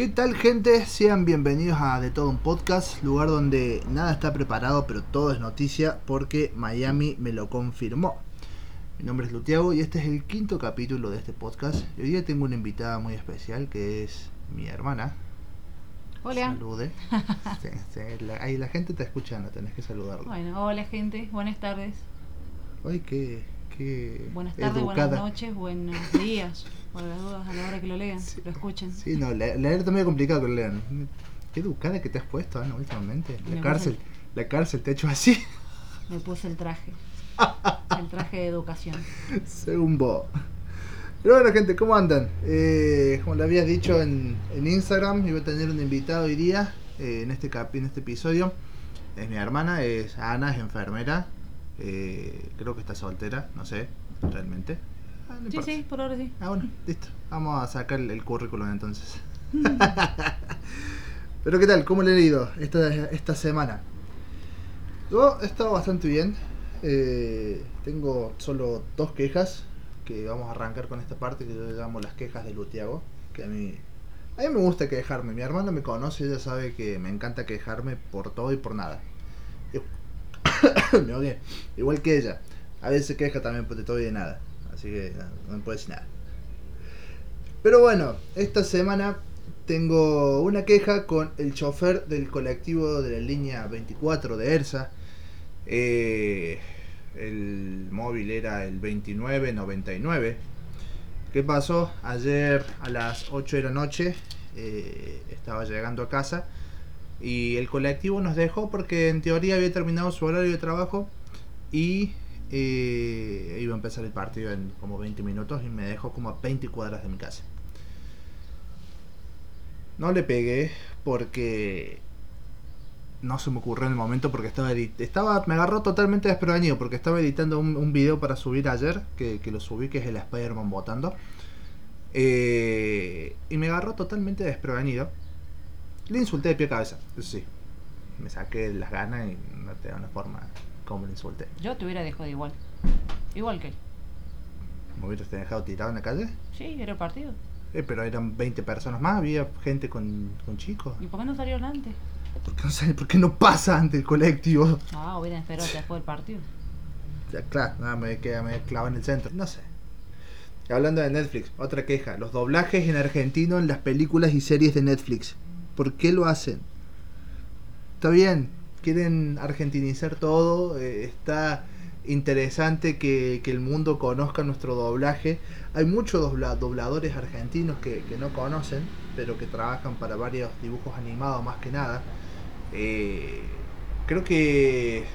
¿Qué tal gente? Sean bienvenidos a De Todo un Podcast, lugar donde nada está preparado pero todo es noticia porque Miami me lo confirmó. Mi nombre es Lutiago y este es el quinto capítulo de este podcast. Y hoy día tengo una invitada muy especial que es mi hermana. Hola. Salude. Sí, sí, la, ahí la gente te escucha, no tenés que saludarla. Bueno, hola gente, buenas tardes. Ay, qué, qué Buenas tardes, educada. buenas noches, buenos días. Por las dudas, a la hora que lo lean, Sí. lo escuchen. Sí, no, le- leer está medio complicado que lo lean. Qué educada que te has puesto, Ana, últimamente. Me La cárcel, la cárcel te ha hecho así, Me puse el traje. El traje de educación. según vos. Pero bueno, gente, ¿cómo andan? Eh, como le habías dicho en, en Instagram, iba a tener un invitado hoy día, eh, en, este capi, en este episodio. Es mi hermana, es Ana, es enfermera. Eh, creo que está soltera, no sé, realmente. No Sí, importa. sí, por ahora sí. Ah, bueno, listo. Vamos a sacar el, el currículum entonces. Pero ¿qué tal? ¿Cómo le he ido esta, esta semana? Yo he estado bastante bien. Eh, tengo solo dos quejas. Que vamos a arrancar con esta parte que yo llamo las quejas de Lutiago. Que a mí, a mí me gusta quejarme. Mi hermana me conoce, ella sabe que me encanta quejarme por todo y por nada. Me odié. Igual que ella. A veces se queja también por de todo y de nada. Así que no, no me puede decir nada. Pero bueno, esta semana tengo una queja con el chofer del colectivo de la línea 24 de ERSA. Eh, el móvil era el 2999. ¿Qué pasó? Ayer a las 8 de la noche eh, estaba llegando a casa y el colectivo nos dejó porque en teoría había terminado su horario de trabajo y eh, iba a empezar el partido en como 20 minutos y me dejó como a 20 cuadras de mi casa. No le pegué porque no se me ocurrió en el momento porque estaba estaba me agarró totalmente desprevenido porque estaba editando un, video para subir ayer que, que lo subí que es el Spider-Man votando. Eh, y me agarró totalmente desprevenido. Le insulté de pie a cabeza. Sí me saqué las ganas y no te da una forma como le insulté Yo te hubiera dejado igual. Igual que él. me hubieras dejado tirado en la calle Sí, era partido. Eh, pero eran 20 personas más había gente con, con chicos ¿Y por qué no salieron antes? ¿Por qué no, sale- por qué no pasa ante el colectivo? Ah, hubieran esperado hasta después del partido. Ya, claro, nada, me queda me clava en el centro. No sé. Hablando de Netflix, otra queja. Los doblajes en argentino en las películas y series de Netflix. ¿Por qué lo hacen? Está bien, quieren argentinizar todo. eh, está interesante que, que el mundo conozca nuestro doblaje. Hay muchos dobla- dobladores argentinos que, que no conocen, pero que trabajan para varios dibujos animados más que nada. Eh, creo que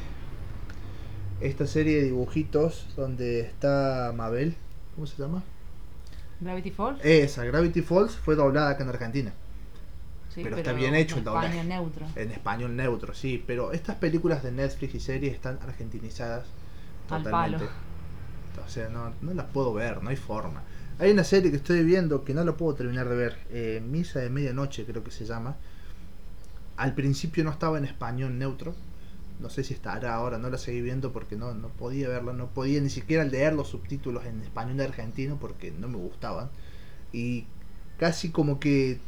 esta serie de dibujitos donde está Mabel, ¿cómo se llama? Gravity Falls. Esa, Gravity Falls, fue doblada acá en Argentina. Sí, pero está bien hecho el España doblaje. neutro. En español neutro, sí, pero estas películas de Netflix y series están argentinizadas Al totalmente. palo. O sea, no, no las puedo ver, no hay forma. Hay una serie que estoy viendo que no la puedo terminar de ver, eh, Misa de Medianoche creo que se llama. Al principio no estaba en español neutro, no sé si estará ahora, no la seguí viendo porque no, no podía verla, no podía ni siquiera leer los subtítulos en español argentino porque no me gustaban. Y casi como que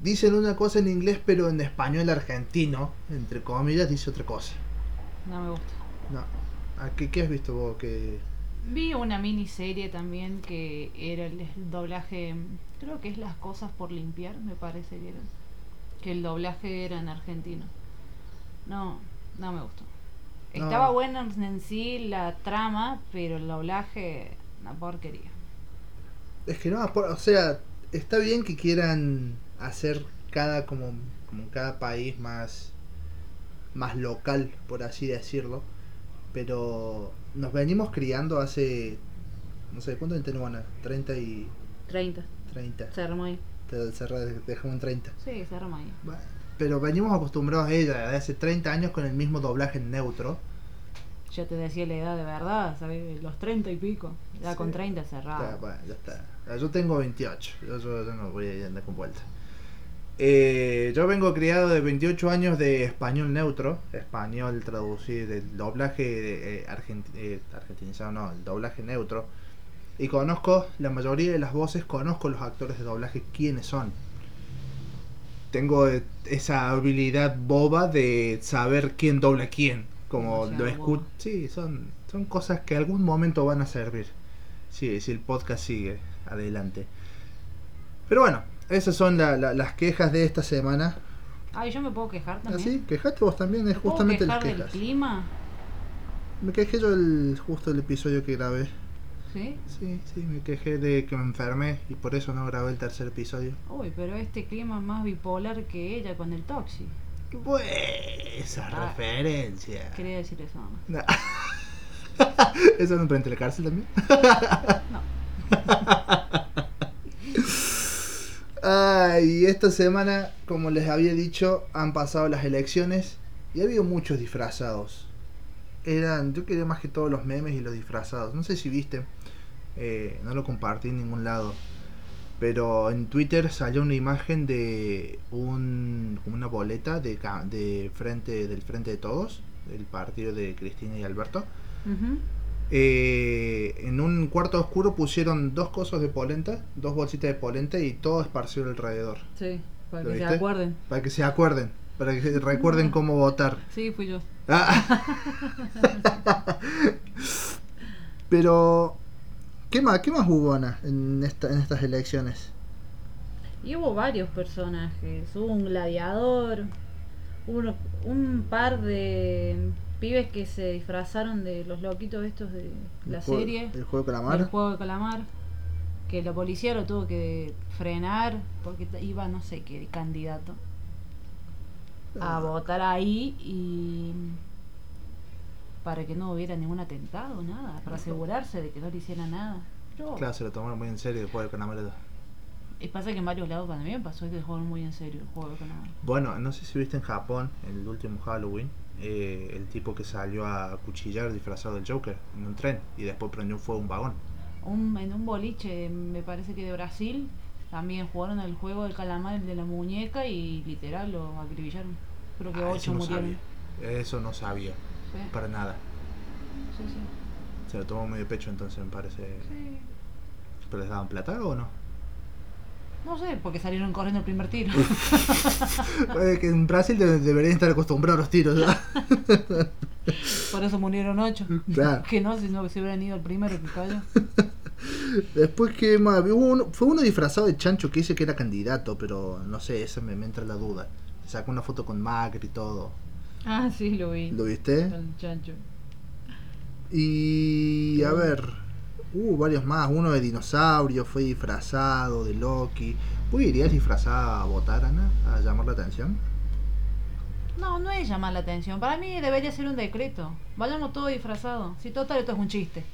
dicen una cosa en inglés pero en español argentino, entre comillas, dice otra cosa. No me gusta. No. ¿A qué, ¿Qué has visto vos que Vi una miniserie también que era el, el doblaje, creo que es Las cosas por limpiar, me parece que era. Que el doblaje era en argentino. No, no me gustó. No. Estaba buena en sí la trama, pero el doblaje, una porquería. Es que no, o sea, está bien que quieran hacer cada como, como cada país más más local, por así decirlo, pero nos venimos criando hace no sé, ¿cuánto tenemos Ana? 30 y 30, 30. se armó ahí. Dejamos en 30. Sí, armó ahí. Pero venimos acostumbrados a ella de hace 30 años con el mismo doblaje neutro. Yo te decía la edad de verdad, ¿sabes? Los 30 y pico. Ya Sí. con 30 Ya, cerrado. bueno, ya está. Yo tengo 28. Yo, yo- yo no voy a andar con vuelta. Eh, yo vengo criado de 28 años de español neutro. Español traducido, del doblaje eh, argenti- eh, argentinizado, no, el doblaje neutro. Y conozco la mayoría de las voces, conozco los actores de doblaje, quiénes son. tengo eh, esa habilidad boba de saber quién dobla a quién. Como lo escucho. Sí, son, son cosas que algún momento van a servir. Sí, si el podcast sigue adelante. Pero bueno, esas son la- la- las quejas de esta semana. Ay, yo me puedo quejar también. Así, quejaste vos también, es ¿Me puedo justamente las quejar del quejas. clima? Me quejé yo el, justo el episodio que grabé. ¿Sí? Sí, sí, me quejé de que me enfermé y por eso no grabé el tercer episodio. Uy, pero este clima es más bipolar que ella con el Toxi. Pues, esa Ah. referencia. Quería decir eso nomás. No. ¿Eso no prende la cárcel también? No. Ay, esta semana, como les había dicho, han pasado las elecciones y ha habido muchos disfrazados. Eran, yo quería más que todos los memes y los disfrazados. No sé si viste, eh, no lo compartí en ningún lado. Pero en Twitter salió una imagen de un, una boleta de, de frente, del frente de todos, del partido de Cristina y Alberto. Eh, en un cuarto oscuro pusieron dos cosas de polenta, dos bolsitas de polenta y todo esparcido alrededor. Sí, para ¿Lo que se acuerden. Para que se acuerden, para que se recuerden cómo votar. Sí, fui yo. Ah. Pero, ¿qué más, qué más hubo, Ana, en, esta, en estas elecciones? Y hubo varios personajes. Hubo un gladiador, uno, un par de pibes que se disfrazaron de los loquitos estos de la El juego- serie, El juego de calamar. juego de calamar. Que la policía lo tuvo que frenar porque iba, no sé qué, candidato a Ah. votar ahí y para que no hubiera ningún atentado, nada, para asegurarse de que no le hiciera nada. Pero, Claro, se lo tomaron muy en serio el juego de calamar. y pasa que en varios lados también pasó que jugaron muy en serio el juego de calamar. Bueno, no sé si viste en Japón, el último Halloween, eh, el tipo que salió a cuchillar disfrazado del Joker en un tren y después prendió un fuego a un vagón. Un, en un boliche, me parece que de Brasil, también jugaron el juego del calamar, el de la muñeca, y literal lo acribillaron. Creo que Ah, ocho eso no murieron. sabía. Eso no sabía, Sí, para nada. sí, sí. Se lo tomó medio pecho entonces me parece. ¿Pero les daban plata o no? No sé, porque salieron corriendo el primer tiro. Eh, que en Brasil de- deberían estar acostumbrados a los tiros. ¿no? Por eso murieron ocho. Claro. Que no, si no se hubieran ido el primero que cayó. Después que más, uno- fue uno disfrazado de chancho que dice que era candidato, pero no sé, ese me, me entra la duda. Se sacó una foto con Macri y todo. Ah, sí, lo vi. ¿Lo viste? El chancho. Y a ver, hubo varios más. Uno de dinosaurio fue disfrazado, de Loki. ¿Vos irías disfrazada a votar, Ana? A llamar la atención. No, no es llamar la atención. Para mí debería ser un decreto. Vayamos todos disfrazados. Si total esto es un chiste.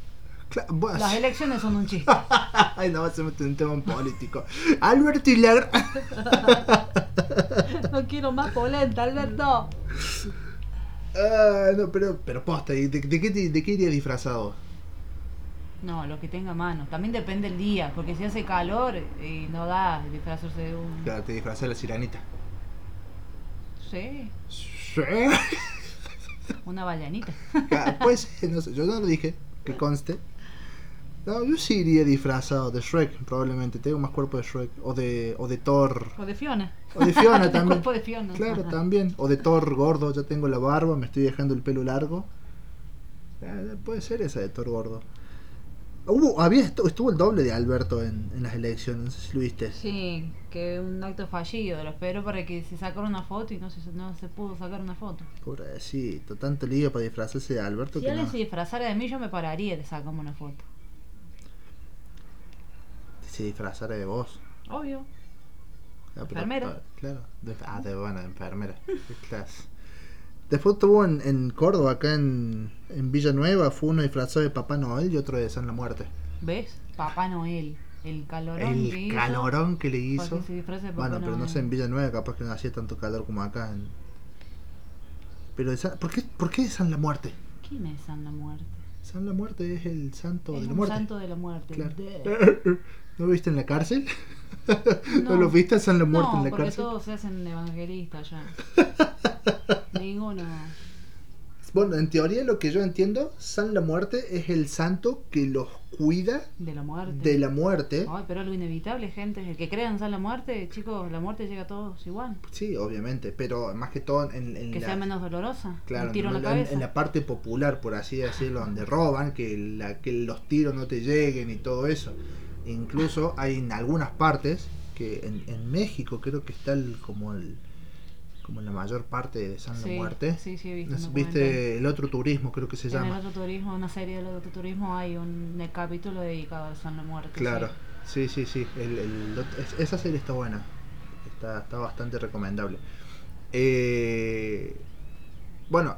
Vos- Las elecciones son un chiste. Ay, no, se mete un tema político. Alberto y la... No quiero más polenta, Alberto. Ah, no, pero, pero posta, ¿y ¿de, de qué, de qué irías disfrazado? No, lo que tenga mano. También depende el día. Porque si hace calor y no da disfrazarse de un. Claro, te disfrazas de la sirenita. Sí, Sí. una ballenita. Ah, Pues, no sé, yo no lo dije, que conste. No, yo sí iría disfrazado de Shrek, probablemente. Tengo más cuerpo de Shrek. O de, o de Thor. O de Fiona. O de Fiona también. cuerpo de Fiona. Claro, también. O de Thor gordo, ya tengo la barba, me estoy dejando el pelo largo. Ah, puede ser esa de Thor gordo. Hubo, había estu- estuvo el doble de Alberto en, en las elecciones, no sé si lo viste. Sí, que un acto fallido. Lo esperó para que se sacara una foto y no se, no se pudo sacar una foto. Pobrecito, tanto lío para disfrazarse de Alberto Si que alguien no. se disfrazara de mí, yo me pararía y le sacamos una foto. Se disfrazara de vos. Obvio. Ah, pero- Enfermera. ah, claro. De- ah, de bueno, de enfermera. Clase. Después tuvo en, en Córdoba, acá en, en Villanueva, fue uno disfrazado de Papá Noel y otro de San la Muerte. ¿Ves? Papá Noel. El calorón que El hizo. calorón que le hizo. que se Papá Bueno, pero no sé, en Villanueva capaz que no hacía tanto calor como acá. en- Pero, San- ¿por, qué, ¿por qué San la Muerte? ¿Quién es San la Muerte? San la Muerte es el santo es de la muerte. santo de la muerte. Claro. ¿No viste en la cárcel? ¿No, No. lo viste a San la Muerte no, en la porque cárcel? todos se hacen evangelistas ya. Ninguno. Bueno, en teoría lo que yo entiendo, San la Muerte es el santo que los cuida De la muerte. de la muerte. Ay, pero algo inevitable, gente. El que crea en la muerte, chicos, la muerte llega a todos igual. Sí, obviamente, pero más que todo en, en Que la, sea menos dolorosa. claro, Un tiro en la cabeza. en la parte popular, por así decirlo, donde roban, que, la, que los tiros no te lleguen y todo eso. Incluso hay en algunas partes, que en, en México creo que está el, como el como la mayor parte de San la Sí, Muerte. Sí, sí, he visto. ¿No- un ¿Viste el otro turismo, creo que se documental. En el llama? otro turismo, una serie del otro turismo, hay un capítulo dedicado a San la Muerte. Claro, sí. sí, sí, sí. el- el- es- esa serie está buena. Está, está bastante recomendable. Eh, bueno,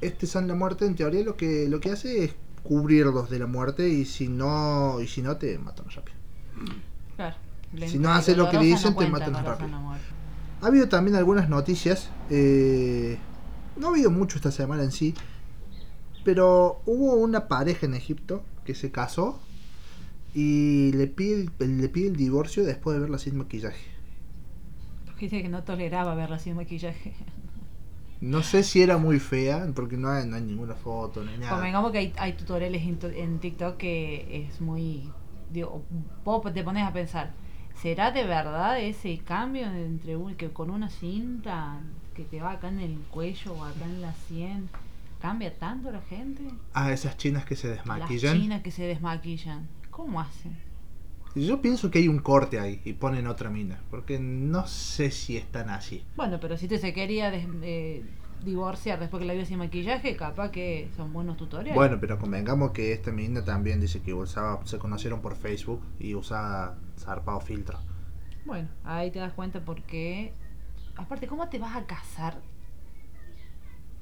este San la Muerte en teoría lo que lo que hace es cubrirlos de la muerte y si no y si no te matan rápido. Claro. Si no hace lo que dolorosa dicen, te cuenta matan rápido. Ha habido también algunas noticias. eh, no ha habido mucho esta semana en sí. Pero hubo una pareja en Egipto que se casó y le pide, el- le pide el divorcio después de verla sin maquillaje. Dice que no toleraba verla sin maquillaje. No sé si era muy fea, porque no hay, no hay ninguna foto ni nada. Convengamos que hay, hay tutoriales en, en TikTok que es muy. Digo, vos te pones a pensar, ¿será de verdad ese cambio entre un, que con una cinta que te va acá en el cuello o acá en la sien? ¿Cambia tanto la gente? Ah, esas chinas que se Las desmaquillan. chinas que se desmaquillan. ¿Cómo hacen? Yo pienso que hay un corte ahí y ponen otra mina, porque no sé si están así. Bueno, pero si te se quería des- eh, divorciar después que la vio sin maquillaje, capaz que son buenos tutoriales. Bueno, pero convengamos que esta mina también dice que usaba, se conocieron por Facebook y usaba zarpado filtro. Bueno, ahí te das cuenta porque... Aparte, ¿cómo te vas a casar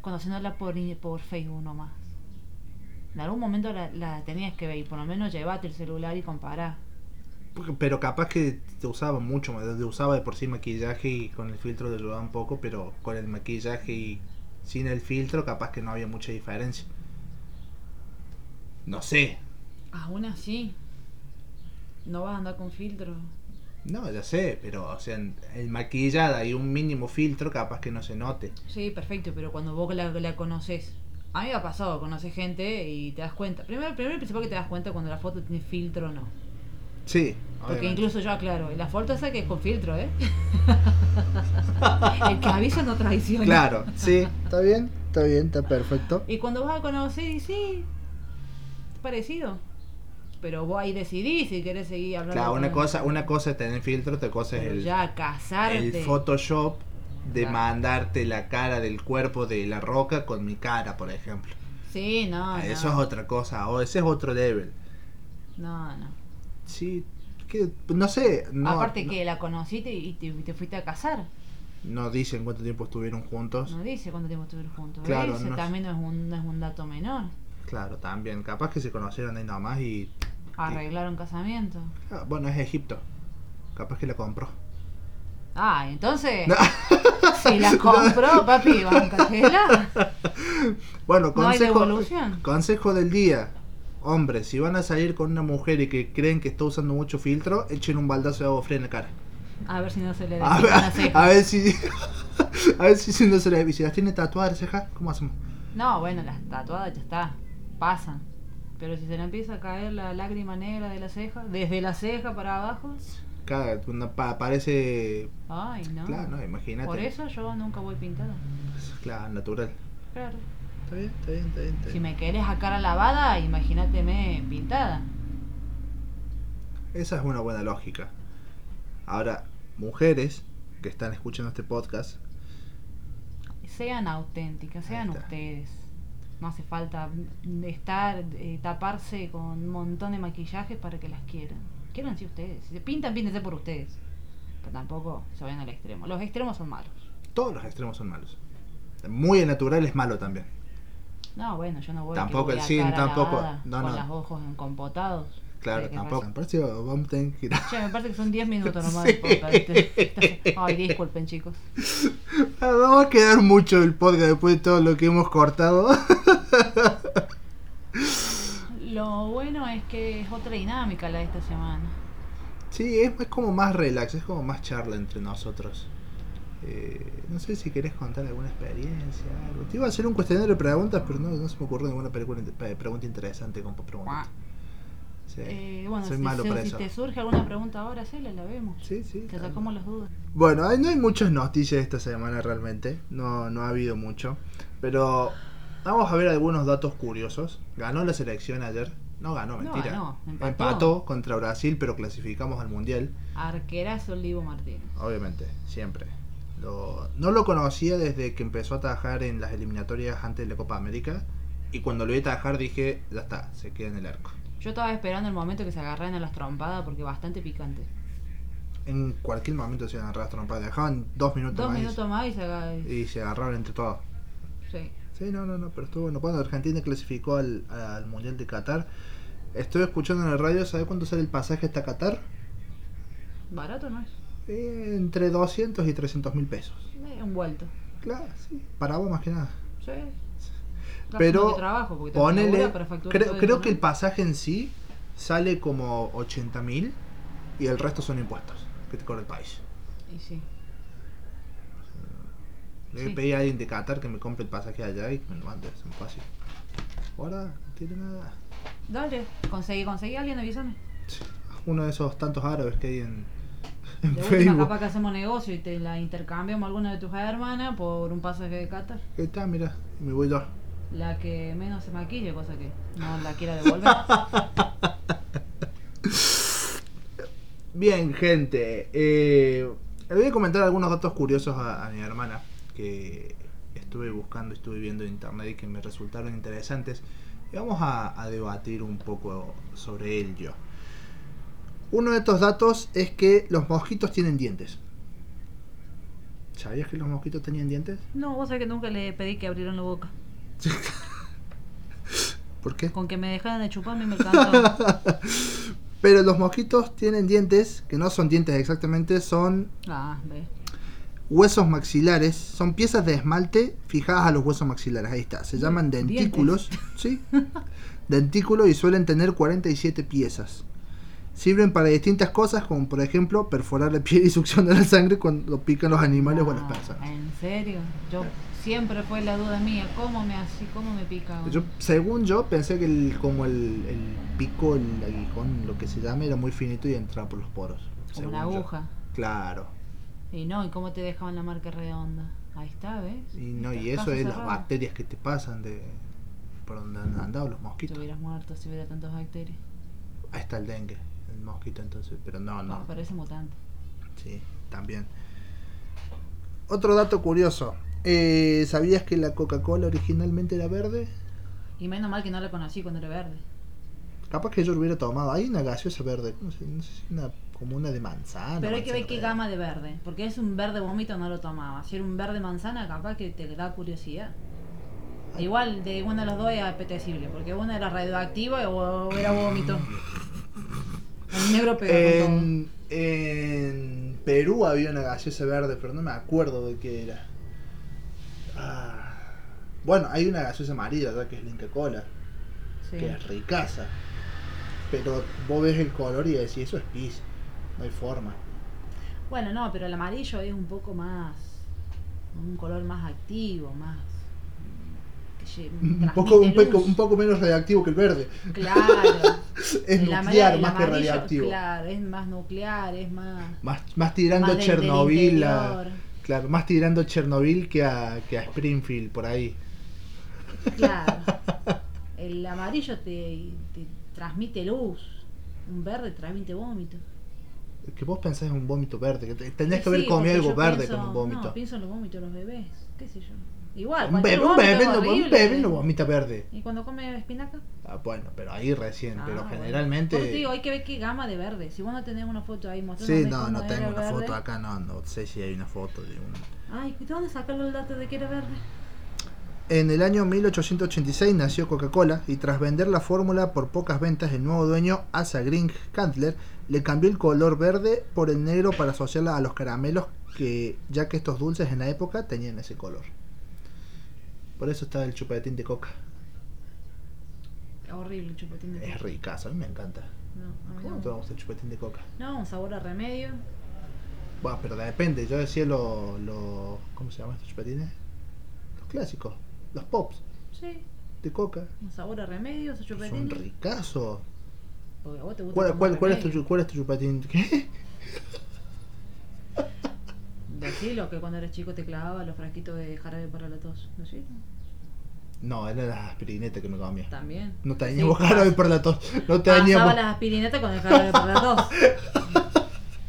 conociéndola por, por Facebook nomás? En algún momento la, la tenías que ver y por lo menos llevate el celular y compará. Pero capaz que te usaba mucho, más, te usaba de por sí maquillaje y con el filtro te ayudaba un poco, pero con el maquillaje y sin el filtro capaz que no había mucha diferencia. No sé, Aún así, no vas a andar con filtro. no, ya sé, pero o sea, el maquillada y un mínimo filtro capaz que no se note. Sí, perfecto, pero cuando vos la, la conoces, a mí me ha pasado, conoces gente y te das cuenta. Primero, primero y principal que te das cuenta cuando la foto tiene filtro o no. Sí, Porque obviamente. incluso yo aclaro, la foto esa que es con filtro, ¿eh? El que avisa no traiciona. Claro, sí, está bien, está bien, está perfecto. Y cuando vas a conocer, y sí, parecido. Pero vos ahí decidís si querés seguir hablando. Claro, una con- cosa, una cosa es tener filtro, otra cosa es Pero el, ya casarte. el Photoshop de Claro. mandarte la cara del cuerpo de la roca con mi cara, por ejemplo. Sí, no, no. Eso es otra cosa, o ese es otro level. No, no. Sí, que no sé, no, Aparte no, que la conociste y te, te fuiste a casar. no dicen cuánto tiempo estuvieron juntos. No dice cuánto tiempo estuvieron juntos. Claro, Ese no- también no es, un, no es un dato menor. Claro, también, capaz que se conocieron ahí nomás y Arreglaron casamiento. ah, bueno, es Egipto. Capaz que la compró. Ah, entonces, si la compró, papi, bancatela. Bueno, No hay consejo, consejo del día. Hombre, si van a salir con una mujer y que creen que está usando mucho filtro, echen un baldazo de agua fría en la cara. A ver si no se le A ver, ceja. a ver si. A ver si, si no se le. Si las tiene tatuadas las cejas, ¿cómo hacemos? No, bueno, las tatuadas ya está, pasan. Pero si se le empieza a caer la lágrima negra de la ceja, desde la ceja para abajo, Cada, una, pa- parece. ay, no. Claro, no, imagínate. Por eso yo nunca voy pintada. Claro, natural. Claro. Está bien, está bien, está bien. está Si me querés a cara lavada, imagínateme pintada. Esa es una buena lógica. Ahora, mujeres que están escuchando este podcast, Sean auténticas, sean ustedes. No hace falta estar, eh, taparse con un montón de maquillaje para que las quieran. Quieran si ustedes. Si se pintan, píntense por ustedes. Pero tampoco se vayan al extremo. Los extremos son malos. todos los extremos son malos. Muy natural es malo también. No, bueno, yo no voy Tampoco el cara tampoco. No, con no. los ojos encompotados. Claro, tampoco. Me parece que vamos a tener que ir Che, me parece que son 10 minutos nomás Sí. de podcast. Ay, disculpen, chicos. Ah, Vamos a quedar mucho el podcast después de todo lo que hemos cortado. Lo bueno es que es otra dinámica la de esta semana. Sí, es, es como más relax, es como más charla entre nosotros. Eh, no sé si querés contar alguna experiencia, algo. Te iba a hacer un cuestionario de preguntas, pero no, no se me ocurrió ninguna pe- pregunta interesante preguntar. Sí. Eh, bueno, Soy si, malo si- para si eso. te surge alguna pregunta ahora, sí, la, la vemos. Sí, sí. Te sacamos las dudas. Bueno, hay- no hay muchas noticias esta semana realmente. No, no ha habido mucho. Pero vamos a ver algunos datos curiosos. Ganó la selección ayer. No ganó, No mentira. empató. Empató contra Brasil, pero clasificamos al mundial. Arquerazo el Divo Martínez. Obviamente, siempre. Lo- no lo conocía desde que empezó a trabajar en las eliminatorias antes de la Copa América. Y cuando lo vi trabajar dije, ya está, se queda en el arco. Yo estaba esperando el momento que se agarraran a las trompadas porque bastante picante. En cualquier momento se agarraron las trompadas. Dejaban dos minutos Dos más minutos más y se agarra. y se agarraron entre todos. Sí. Sí, no, no, no, pero estuvo bueno. Cuando Argentina clasificó al, al Mundial de Qatar, estoy escuchando en el radio, ¿sabe cuánto sale el pasaje hasta Qatar? Barato no es. Entre 200 y 300 mil pesos. Eh, un vuelto. Claro, sí. Para vos más que nada. Sí. Pero trabajo, ponele, para creo, creo que el pasaje en sí sale como 80 mil y el resto son impuestos que te cobra el país. Y sí. Le Sí. a pedir a alguien de Qatar que me compre el pasaje allá y que me lo mande, es muy fácil. Ahora, no tiene nada. Dale, conseguí, conseguí a alguien, avísame. Uno de esos tantos árabes que hay en, en De última Facebook. capaz que hacemos negocio y te la intercambiamos alguna de tus hermanas por un pasaje de Qatar. Ahí está, mira, me voy yo. La que menos se maquille, cosa que no la quiera devolver. Bien, gente. Eh, le voy a comentar algunos datos curiosos a, a mi hermana que estuve buscando, estuve viendo en internet y que me resultaron interesantes. Y vamos a, a debatir un poco sobre ello. Uno de estos datos es que los mosquitos tienen dientes. ¿Sabías que los mosquitos tenían dientes? No, vos sabés que nunca le pedí que abrieran la boca. ¿Por qué? Con que me dejaran de chupar a mí me alcanzaba. Pero los mosquitos tienen dientes, que no son dientes exactamente, son ah, ve. huesos maxilares, son piezas de esmalte fijadas a los huesos maxilares, ahí está, se llaman Dientes. dentículos, ¿sí? Dentículos y suelen tener 47 piezas. Sirven para distintas cosas, como por ejemplo perforar la piel y succionar la sangre cuando pican los animales o las No, personas. ¿En serio? Yo siempre fue la duda mía, ¿cómo me así, cómo me pica? Yo, según yo, pensé que el, como el, el pico, el aguijón, lo que se llame, era muy finito y entraba por los poros. Como una yo. aguja. Claro. Y no, ¿y cómo te dejaban la marca redonda? Ahí está, ¿ves? Y no, y eso es las bacterias que te pasan de por donde han andado los Te mosquitos. hubieras muerto si hubiera tantas bacterias. Ahí está el dengue, el mosquito entonces, pero no, no. No, parece mutante. Sí, también. Otro dato curioso. Eh, ¿Sabías que la Coca-Cola originalmente era verde? Y menos mal que no la conocí cuando era verde. Capaz que yo lo hubiera tomado. Hay una gaseosa verde, no sé, no sé si una como una de manzana. Pero hay que ver qué verde. gama de verde. Porque es un verde vómito, no lo tomaba. Si era un verde manzana, capaz que te da curiosidad. Igual de uno de los dos es apetecible. Porque uno era radioactivo o era vómito. El negro pega con todo. En, en Perú había una gaseosa verde, pero no me acuerdo de qué era. Ah, bueno, hay una gaseosa amarilla, ya que es la Inca Cola, Sí. que es ricaza. Pero vos ves el color y decís, eso es pis. No hay forma. Bueno, no, pero el amarillo es un poco más. Un color más activo, más. Un poco, un, poco, un poco menos radiactivo que el verde. Claro. Es nuclear más que radiactivo. Claro, es más nuclear, es más. Más, más tirando más Chernobyl a. Claro, más tirando Chernobyl que a, que a Springfield, por ahí. Claro. El amarillo te, te transmite luz. Un verde transmite vómito. Que vos pensás en un vómito verde, que te- tendrías Sí, que haber comido algo verde pienso- con un vómito. No, pienso en los vómitos de los bebés. ¿Qué sé yo? Igual. un, bebé, un, bebé no, un bebé no vomita verde. ¿Y cuando come espinaca? Ah, bueno, pero ahí recién, Ah, pero bueno. generalmente... Por eso digo, hay que ver qué gama de verde. Si vos no tenés una foto ahí mostrándome Sí, no, no tengo una verde. foto acá, no, no sé si hay una foto de un... Ay, ¿de dónde sacarlo el dato de que era verde? En el año 1886 nació Coca-Cola y tras vender la fórmula por pocas ventas, el nuevo dueño, Asa Green Candler, le cambió el color verde por el negro para asociarla a los caramelos, que ya que estos dulces en la época tenían ese color. Por eso está el chupetín de coca. Horrible el chupetín de Es coca. ricazo, a mí me encanta. No, a mí ¿Cómo no. el chupetín de coca? No, un sabor a remedio. Bueno, pero depende. Yo decía los. Lo, ¿Cómo se llaman estos chupetines? Los clásicos. Los pops Sí. de coca. Un sabor a remedio, esos Son chupetines. ricazos. Porque a vos te gusta ¿Cuál, cuál, cuál es tu, ¿Cuál es tu chupetín? ¿Qué? Decilo que cuando eres chico te clavaba los frasquitos de jarabe para la tos. ¿Decilo? No, era la aspirineta que me comía. También. No Sí, teníamos jarabe para la tos. No Pasaba teníamos, las aspirinetas con el jarabe para la tos.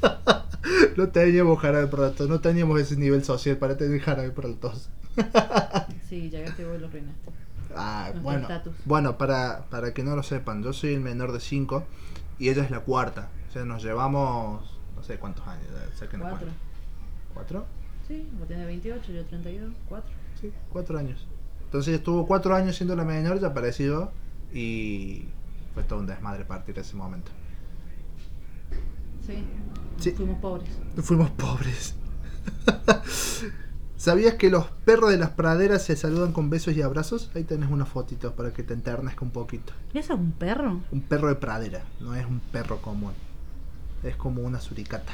no teníamos jarabe para la tos. No teníamos ese nivel social para tener jarabe para la tos. Sí, llegaste vos y lo arruinaste. Ah, bueno. Bueno, para, para que no lo sepan, yo soy el menor de 5 y ella es la cuarta. O sea, nos llevamos no sé cuántos años. saquen la Cuatro. cuenta. ¿Cuatro? Sí, vos tenés 28, yo 32, cuatro. Sí, cuatro años. Entonces estuvo cuatro años siendo la menor, ya apareció y fue todo un desmadre partir de ese momento. Sí. Sí. Fuimos pobres. Fuimos pobres. ¿Sabías que los perros de las praderas se saludan con besos y abrazos? Ahí tenés una fotito para que te enternezca un poquito. ¿Eso es un perro? Un perro de pradera, no es un perro común. Es como una suricata.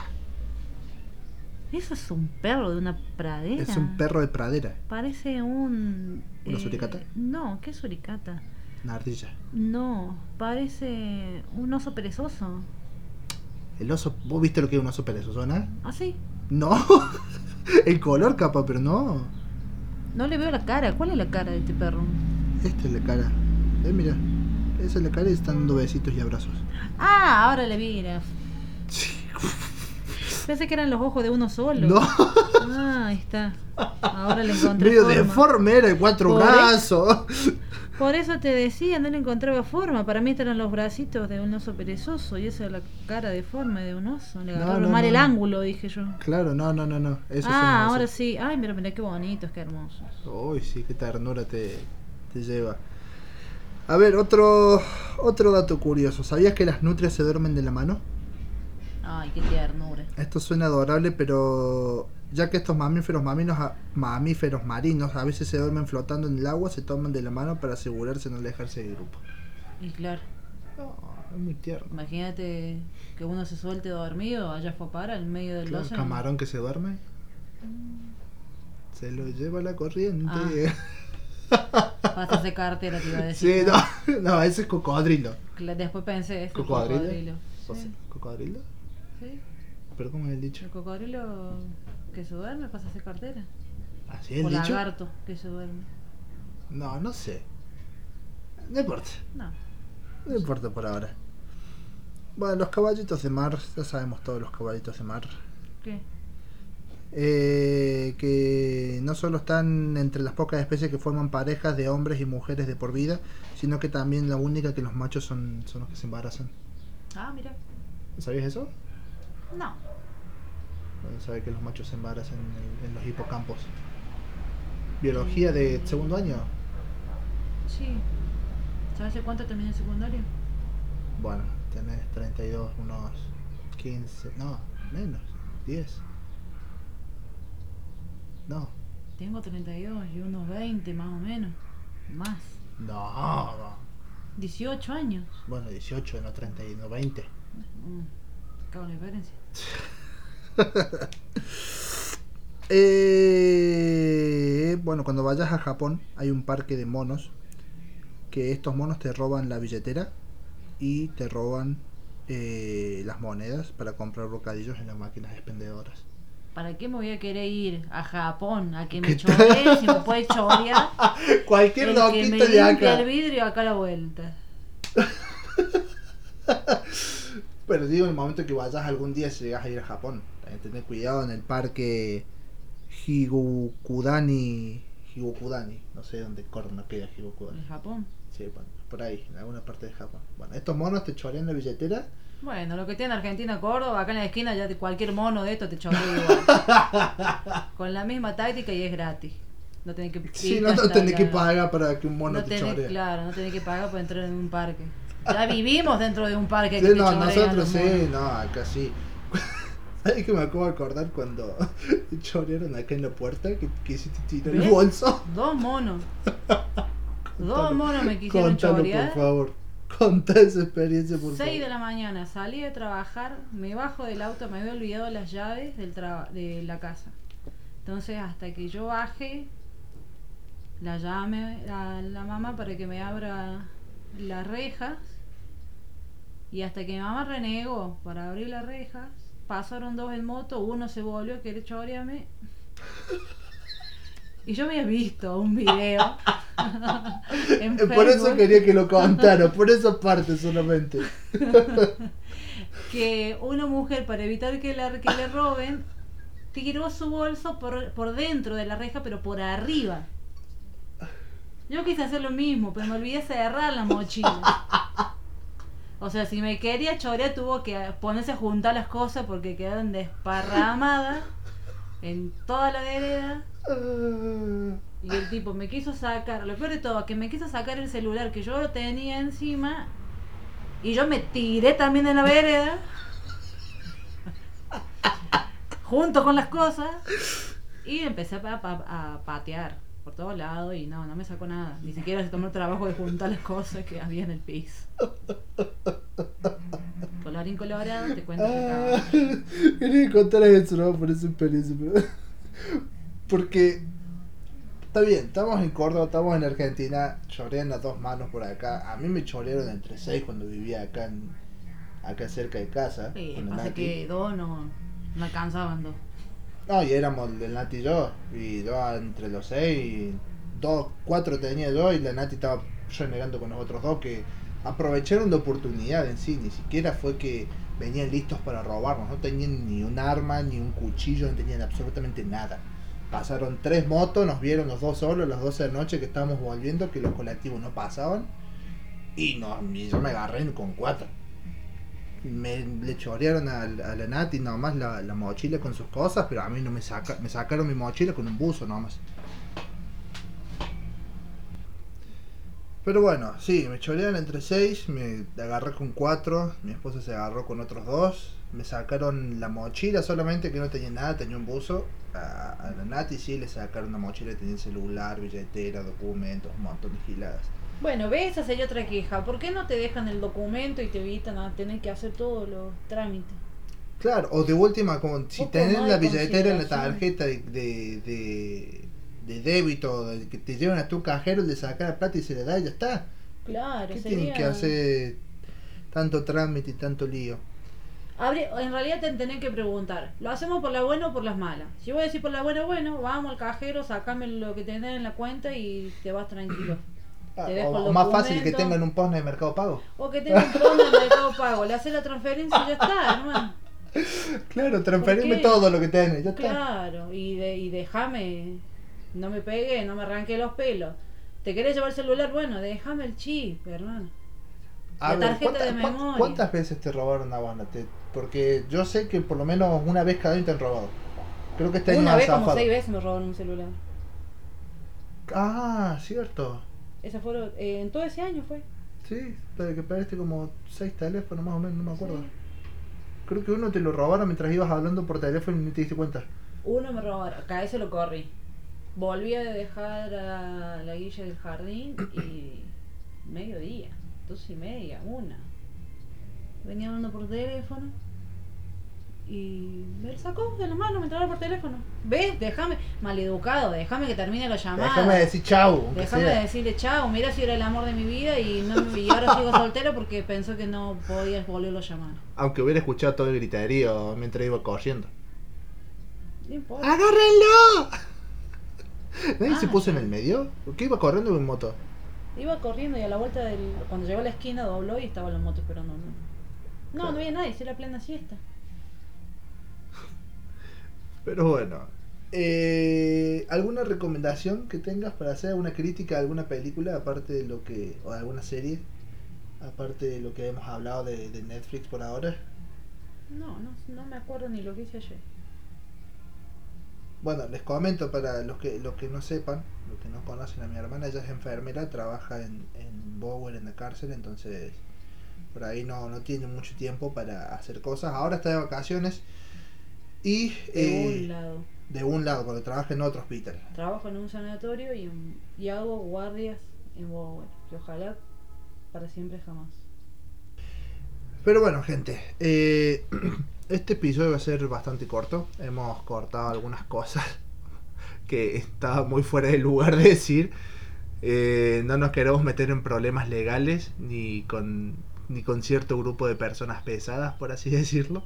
Eso es un perro de una pradera. Es un perro de pradera, Parece un. eh, ¿Una suricata? No, ¿qué suricata? una ardilla. No, parece un oso perezoso. El oso, ¿vos viste lo que es un oso perezoso, no? ¿Ah, sí? No, el color capaz, pero no. No le veo la cara. ¿Cuál es la cara de este perro? Esta es la cara. Eh, mira, esa es la cara y están dando besitos y abrazos. Ah, ahora le vi. Sí. Pensé que eran los ojos de uno solo. No, Ah, ahí está. Ahora le encontré medio forma. deforme era, el cuatro Por brazos. Por eso te decía, no le encontraba forma. Para mí estos eran los bracitos de un oso perezoso y esa es la cara deforme de un oso. Le No, no, mal no, el ángulo, dije yo. Claro, no, no, no, no. Eso ah, es ahora sí. Ay, mira, mira qué bonitos, qué hermosos. Uy, sí, qué ternura te, te lleva. A ver, otro, otro dato curioso. ¿Sabías que las nutrias se duermen de la mano? Ay, qué ternura. Esto suena adorable, pero ya que estos mamíferos, maminos, a- mamíferos marinos a veces se duermen flotando en el agua, se toman de la mano para asegurarse de no alejarse del grupo. Y claro, No, es muy tierno. imagínate que uno se suelte dormido allá fue para en medio del Claro, océano. camarón que se duerme. Se lo lleva la corriente. Ah. Para hacerse cartera, te iba a sí, decir. no, no, ese es cocodrilo. Después pensé, es el ¿Cocodrilo? cocodrilo. Sí, ¿Cocodrilo? sí. ¿Pero cómo es el dicho? El cocodrilo que se duerme pasa a hacer cartera. ¿Así es el o dicho? lagarto que se duerme. No, no sé. No importa. No. No importa por ahora. Bueno, los caballitos de mar, ya sabemos todos los caballitos de mar. ¿Qué? Eh, que no solo están entre las pocas especies que forman parejas de hombres y mujeres de por vida, sino que también la única que los machos son, son los que se embarazan. Ah, mira. ¿Sabías eso? No. Sabe que los machos se embarazan en, en los hipocampos. Biología de segundo año. Sí. ¿Sabes cuánto terminé el secundario? Bueno, tenés 32, unos 15, no, menos, 10. No, Tengo 32 y unos 20 más o menos. Más. no, no. 18 años. Bueno, 18, no 30, y no 20. Mm, cago en la diferencia. Eh, bueno, cuando vayas a Japón hay un parque de monos que estos monos te roban la billetera y te roban eh, las monedas para comprar bocadillos en las máquinas expendedoras. ¿Para qué me voy a querer ir a Japón a que ¿Qué me choree si me puede chorear Cualquier el que me de acá. el vidrio acá a la vuelta? Pero digo, en el momento que vayas algún día, si llegas a ir a Japón, también tener cuidado en el parque Higokudani. Higokudani, no sé dónde corno queda Higokudani. ¿En Japón? Sí, bueno, por ahí, en alguna parte de Japón. Bueno, estos monos te chorean la billetera. Bueno, lo que tiene Argentina, Córdoba, acá en la esquina ya cualquier mono de esto te chorea igual. Con la misma táctica y es gratis. No tenés que Sí, no, no tenés que pagar para que un mono No te tenés, choree. claro, no tenés que pagar por entrar en un parque. Ya vivimos dentro de un parque Sí, que no, nosotros sí, no, acá sí. ¿Sabes que me acabo de acordar cuando chorearon acá en la puerta? Que quisiste tirar el bolso. Dos monos. Dos monos me quisieron Contalo, chorear. por favor. Contá esa experiencia, por 6 de favor. la mañana, salí de trabajar, me bajo del auto, me había olvidado las llaves del traba- de la casa. Entonces, hasta que yo baje, la llame a la mamá para que me abra las rejas. Y hasta que mi mamá renegó para abrir las rejas, pasaron dos en moto, uno se volvió a querer chorearme. Y yo me había visto un video. en Por eso quería que lo contara, por esa parte solamente. que una mujer para evitar que, le roben tiró su bolso por, por dentro de la reja pero por arriba yo quise hacer lo mismo pero me olvidé cerrar la mochila o sea si me quería chorear tuvo que ponerse a juntar las cosas porque quedaron desparramadas en toda la vereda y el tipo me quiso sacar, lo peor de todo, que me quiso sacar el celular que yo tenía encima y yo me tiré también en la vereda junto con las cosas y empecé a- a patear por todos lados y no, no me sacó nada. Ni siquiera se tomó el trabajo de juntar las cosas que había en el piso. Colorado, te cuento ah, quería contar eso, ¿no? Por esa experiencia. Porque está bien, estamos en Córdoba, estamos en Argentina, chorean a dos manos por acá. A mí me chorearon entre seis cuando vivía acá en, acá cerca de casa. Sí, pasa Nati. que dos no, no alcanzaban dos. No, y éramos el Nati y yo. Y yo entre los seis, dos, cuatro tenía yo y la Nati estaba renegando con los otros dos que aprovecharon la oportunidad en sí. Ni siquiera fue que venían listos para robarnos. No tenían ni un arma, ni un cuchillo, no tenían absolutamente nada. Pasaron tres motos, nos vieron los dos solos, las 12 de la noche que estábamos volviendo, que los colectivos no pasaban. Y, no, yo me agarré con cuatro. Me le chorearon a, a la Nati nomás la, la mochila con sus cosas, pero a mí no me saca, me sacaron mi mochila con un buzo nomás. Pero bueno, sí, me chorearon entre seis, me agarré con cuatro, mi esposa se agarró con otros dos, me sacaron la mochila solamente que no tenía nada, tenía un buzo. A, a la Nati sí le sacaron una mochila tenía celular, billetera, documentos, un montón de giladas. Bueno, ¿ves? Esa sería otra queja. ¿Por qué no te dejan el documento y te evitan a tener que hacer todos los trámites? Claro, o de última, como si tenés la billetera en la tarjeta de, de, de, de débito, de que te llevan a tu cajero, le sacas la plata y se le da y ya está. Claro, ¿Qué sería... tienen que hacer tanto trámite y tanto lío? Habría- en realidad te tenés que preguntar, ¿lo hacemos por la buena o por las malas? Si voy a decir por la buena, bueno, vamos al cajero, sacame lo que tenés en la cuenta y te vas tranquilo. Ah, Te o, más fácil que tengan un post de Mercado Pago. O que tengas un fondo de mercado pago, le haces la transferencia y ya está, hermano. Claro, transferirme todo lo que tenés, ya está. Claro, y, de, y déjame, no me pegue, no me arranque los pelos. ¿Te querés llevar el celular? Bueno, déjame el chip, hermano. A La ver, tarjeta ¿cuántas- de memoria. ¿Cuántas veces te robaron a vos, Nate? Porque yo sé que por lo menos una vez cada año te han robado. Creo que este año Una vez como seis veces me robaron un celular. Ah, cierto. Esa fue lo- eh, en todo ese año fue. Sí, que perdiste como seis teléfonos más o menos, no me acuerdo. Sí. Creo que uno te lo robaron mientras ibas hablando por teléfono y ni te diste cuenta. Uno me robaron, acá ese lo corrí. Volví a dejar a la guilla del jardín y mediodía, dos y media, una. Venía hablando por teléfono y me lo sacó de la mano, me entraba por teléfono. ¿Ves? Déjame, maleducado, déjame que termine la llamada. Déjame decir chau, Déjame sea. decirle chao, mira si era el amor de mi vida y, no, me- y ahora sigo soltero porque pensó que no podías volverlo a llamar. Aunque hubiera escuchado todo el griterío mientras iba corriendo. No importa. ¡Agárrenlo! ¿Nadie Ah, se puso en el medio? ¿Por qué iba corriendo en moto? Iba corriendo y a la vuelta del. Cuando llegó a la esquina dobló y estaba la moto esperando. No, no, Claro. no había nadie, era plena siesta. Pero bueno. Eh, ¿Alguna recomendación que tengas para hacer alguna crítica a alguna película aparte de lo que. o alguna serie? Aparte de lo que hemos hablado de, de Netflix por ahora. No, no, no me acuerdo ni lo que hice ayer. Bueno, les comento para los que los que no sepan, los que no conocen a mi hermana, ella es enfermera, trabaja en, en Bower en la cárcel, entonces por ahí no, no tiene mucho tiempo para hacer cosas. Ahora está de vacaciones y De eh, un lado. de un lado, porque trabaja en otro hospital. Trabajo en un sanatorio y, en- y hago guardias en Bowen. Que ojalá para siempre jamás. Pero bueno, gente, eh, este episodio va a ser bastante corto. Hemos cortado algunas cosas que estaba muy fuera de lugar de decir. Eh, no nos queremos meter en problemas legales ni con, ni con cierto grupo de personas pesadas, por así decirlo.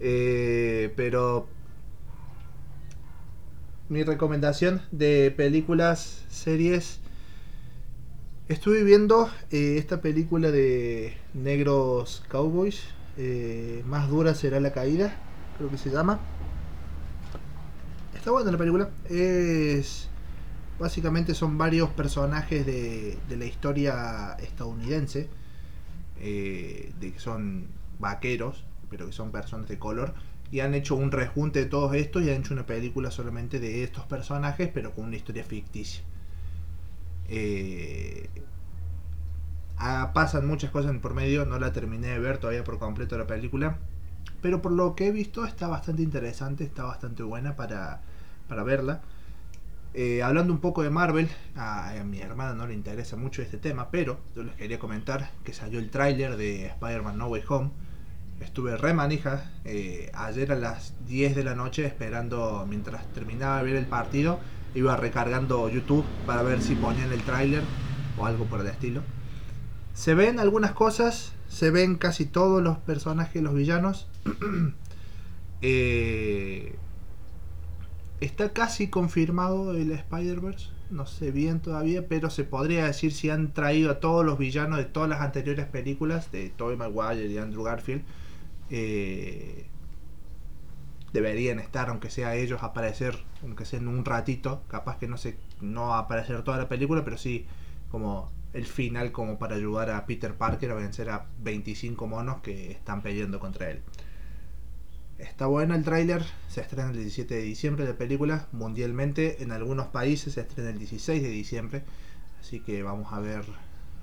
Eh, pero mi recomendación de películas, series. Estuve viendo eh, esta película de Negros Cowboys. Más dura será la caída, creo que se llama. Está buena la película. Es Básicamente son varios personajes de, la historia estadounidense, eh, de que son vaqueros, pero que son personas de color, y han hecho un rejunte de todos estos y han hecho una película solamente de estos personajes, pero con una historia ficticia. Eh, ah, pasan muchas cosas por medio, no la terminé de ver todavía por completo la película, pero por lo que he visto está bastante interesante, está bastante buena para, para verla. Eh, hablando un poco de Marvel, a, mi hermana no le interesa mucho este tema, pero yo les quería comentar que salió el tráiler de Spider-Man No Way Home. Estuve re manija eh, ayer a las 10 de la noche esperando mientras terminaba de ver el partido. Iba recargando YouTube para ver si ponían el tráiler o algo por el estilo. Se ven algunas cosas, se ven casi todos los personajes, los villanos. eh, Está casi confirmado el Spider-Verse. No sé bien todavía, pero se podría decir si han traído a todos los villanos de todas las anteriores películas, de Tobey Maguire y Andrew Garfield. Eh, deberían estar, aunque sea ellos, aparecer, aunque sea en un ratito. Capaz que no sé, no aparecer toda la película, pero sí como el final, como para ayudar a Peter Parker a vencer a 25 monos que están peleando contra él. Está bueno el tráiler, se estrena el 17 de diciembre la película, mundialmente, en algunos países se estrena el 16 de diciembre, así que vamos a ver,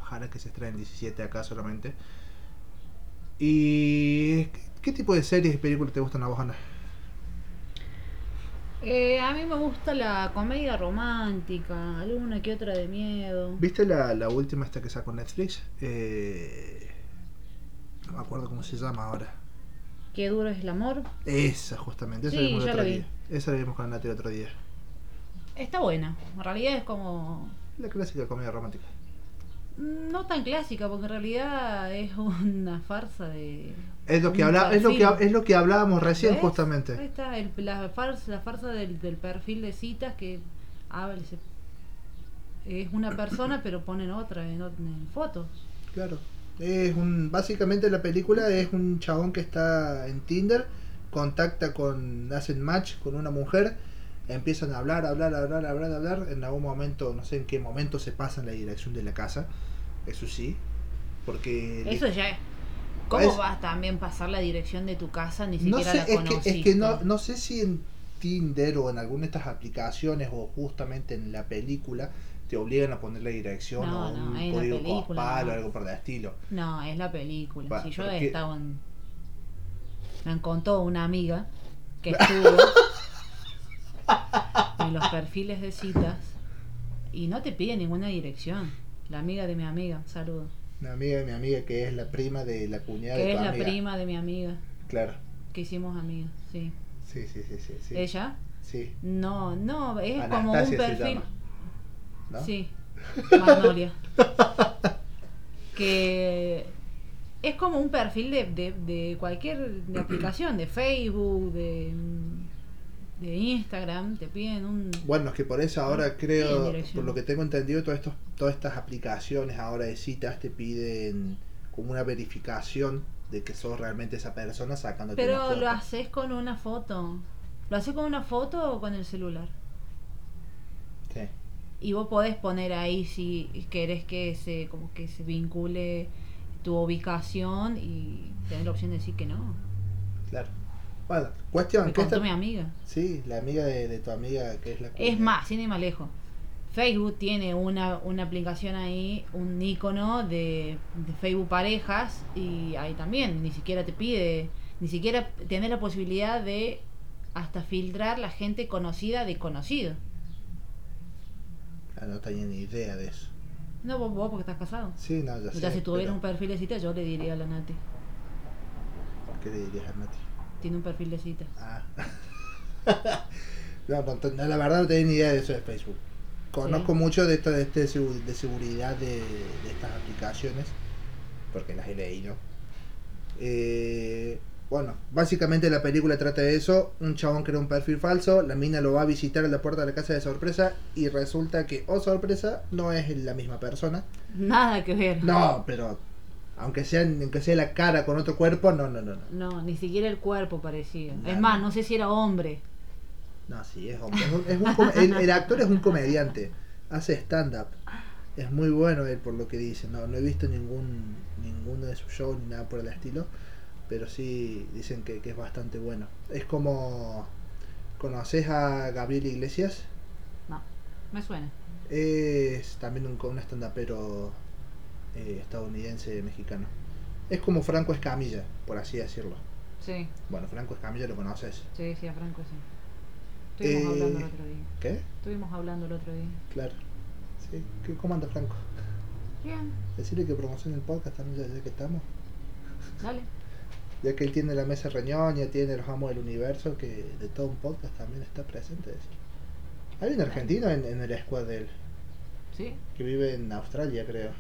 ojalá que se estrene el 17 acá solamente. ¿Y qué, tipo de series y películas te gustan a vos, Ana? Eh, a mí me gusta la comedia romántica, alguna que otra de miedo. ¿Viste la, la última esta que sacó Netflix? Eh, no me acuerdo cómo se llama ahora. Qué duro es el amor. Esa, justamente. Esa vimos el otro día. Esa la vimos con Nati el otro día. Está buena. En realidad es como. La clásica comedia romántica. No tan clásica, porque en realidad es una farsa de. Es lo que, habla, es lo que, es lo que hablábamos recién, justamente. Ahí está, la farsa, la farsa del, perfil de citas que es una persona, pero ponen otra en, en fotos. Claro. Es un, básicamente la película es un chabón que está en Tinder, contacta con, hacen match con una mujer, empiezan a hablar, hablar, hablar, hablar, hablar, en algún momento, no sé en qué momento se pasa en la dirección de la casa, eso sí, porque... Eso ya es. ¿Cómo vas también pasar la dirección de tu casa? Ni siquiera la conociste. Es que, es que no, no sé si en Tinder o en alguna de estas aplicaciones o justamente en la película te obligan a poner la dirección o un código postal o algo por el estilo. No, es la película. si yo estaba en... Me contó una amiga que estuvo en los perfiles de citas y no te pide ninguna dirección. La amiga de mi amiga, saludo. La amiga de mi amiga que es la prima de la cuñada que es la prima de mi amiga. Claro. Que hicimos amigas, sí. Sí, sí, sí, sí. ¿Ella? Sí. No, no, es como un perfil. Sí, Magnolia. que es como un perfil de, de, cualquier aplicación, de Facebook, de, de Instagram, te piden un... Bueno, es que por eso ahora creo, por lo que tengo entendido, todas, estos, todas estas aplicaciones ahora de citas te piden como una verificación de que sos realmente esa persona sacándote Pero una foto. lo haces con una foto. ¿Lo haces con una foto o con el celular? Sí y vos podés poner ahí si querés que se como que se vincule tu ubicación y tener la opción de decir que no. Claro. Bueno, cuestión. Me contó mi amiga. Sí, la amiga de, tu amiga que es la. Es más, sin ir más lejos. Facebook tiene una, una aplicación ahí, un icono de, de, Facebook parejas y ahí también ni siquiera te pide, ni siquiera tiene la posibilidad de hasta filtrar la gente conocida de conocido. Ah, no tenía ni idea de eso. No, vos, vos porque estás casado. Sí, no, ya sé. Ya si tuviera pero un perfil de cita, yo le diría a la Nati. ¿Qué le dirías a Nati? Tiene un perfil de cita. Ah. no, no, no, la verdad no tenía ni idea de eso de Facebook. Conozco Sí. mucho de esto de, este de seguridad de, de estas aplicaciones, porque las he leído. Eh, bueno, básicamente la película trata de eso. Un chabón crea un perfil falso, la mina lo va a visitar a la puerta de la casa de sorpresa y resulta que, oh sorpresa, no es la misma persona. Nada que ver. No, pero aunque sea, aunque sea la cara con otro cuerpo, no, no, no, no. No, ni siquiera el cuerpo parecía. Nada. Es más, no sé si era hombre. No, sí, es hombre. Es un- es un com- el, el actor es un comediante. Hace stand-up. Es muy bueno él por lo que dice. No, no he visto ningún ninguno de sus shows ni nada por el estilo. Pero sí dicen que, que es bastante bueno. Es como... ¿Conoces a Gabriel Iglesias? No, me suena. Es también un, un stand-upero eh, estadounidense mexicano. Es como Franco Escamilla, por así decirlo. Sí, Bueno, Franco Escamilla lo conoces. sí, sí, a Franco sí. Estuvimos Eh, hablando el otro día. ¿Qué? Estuvimos hablando el otro día. Claro. Sí. ¿Qué, ¿Cómo anda Franco? Bien, Decirle que promocione el podcast también ya, ya que estamos. dale. Ya que él tiene la mesa reñoña, tiene los amos del universo, que de todo un podcast también está presente. decir. Hay un argentino en, en el squad de él, ¿Sí? que vive en Australia, creo.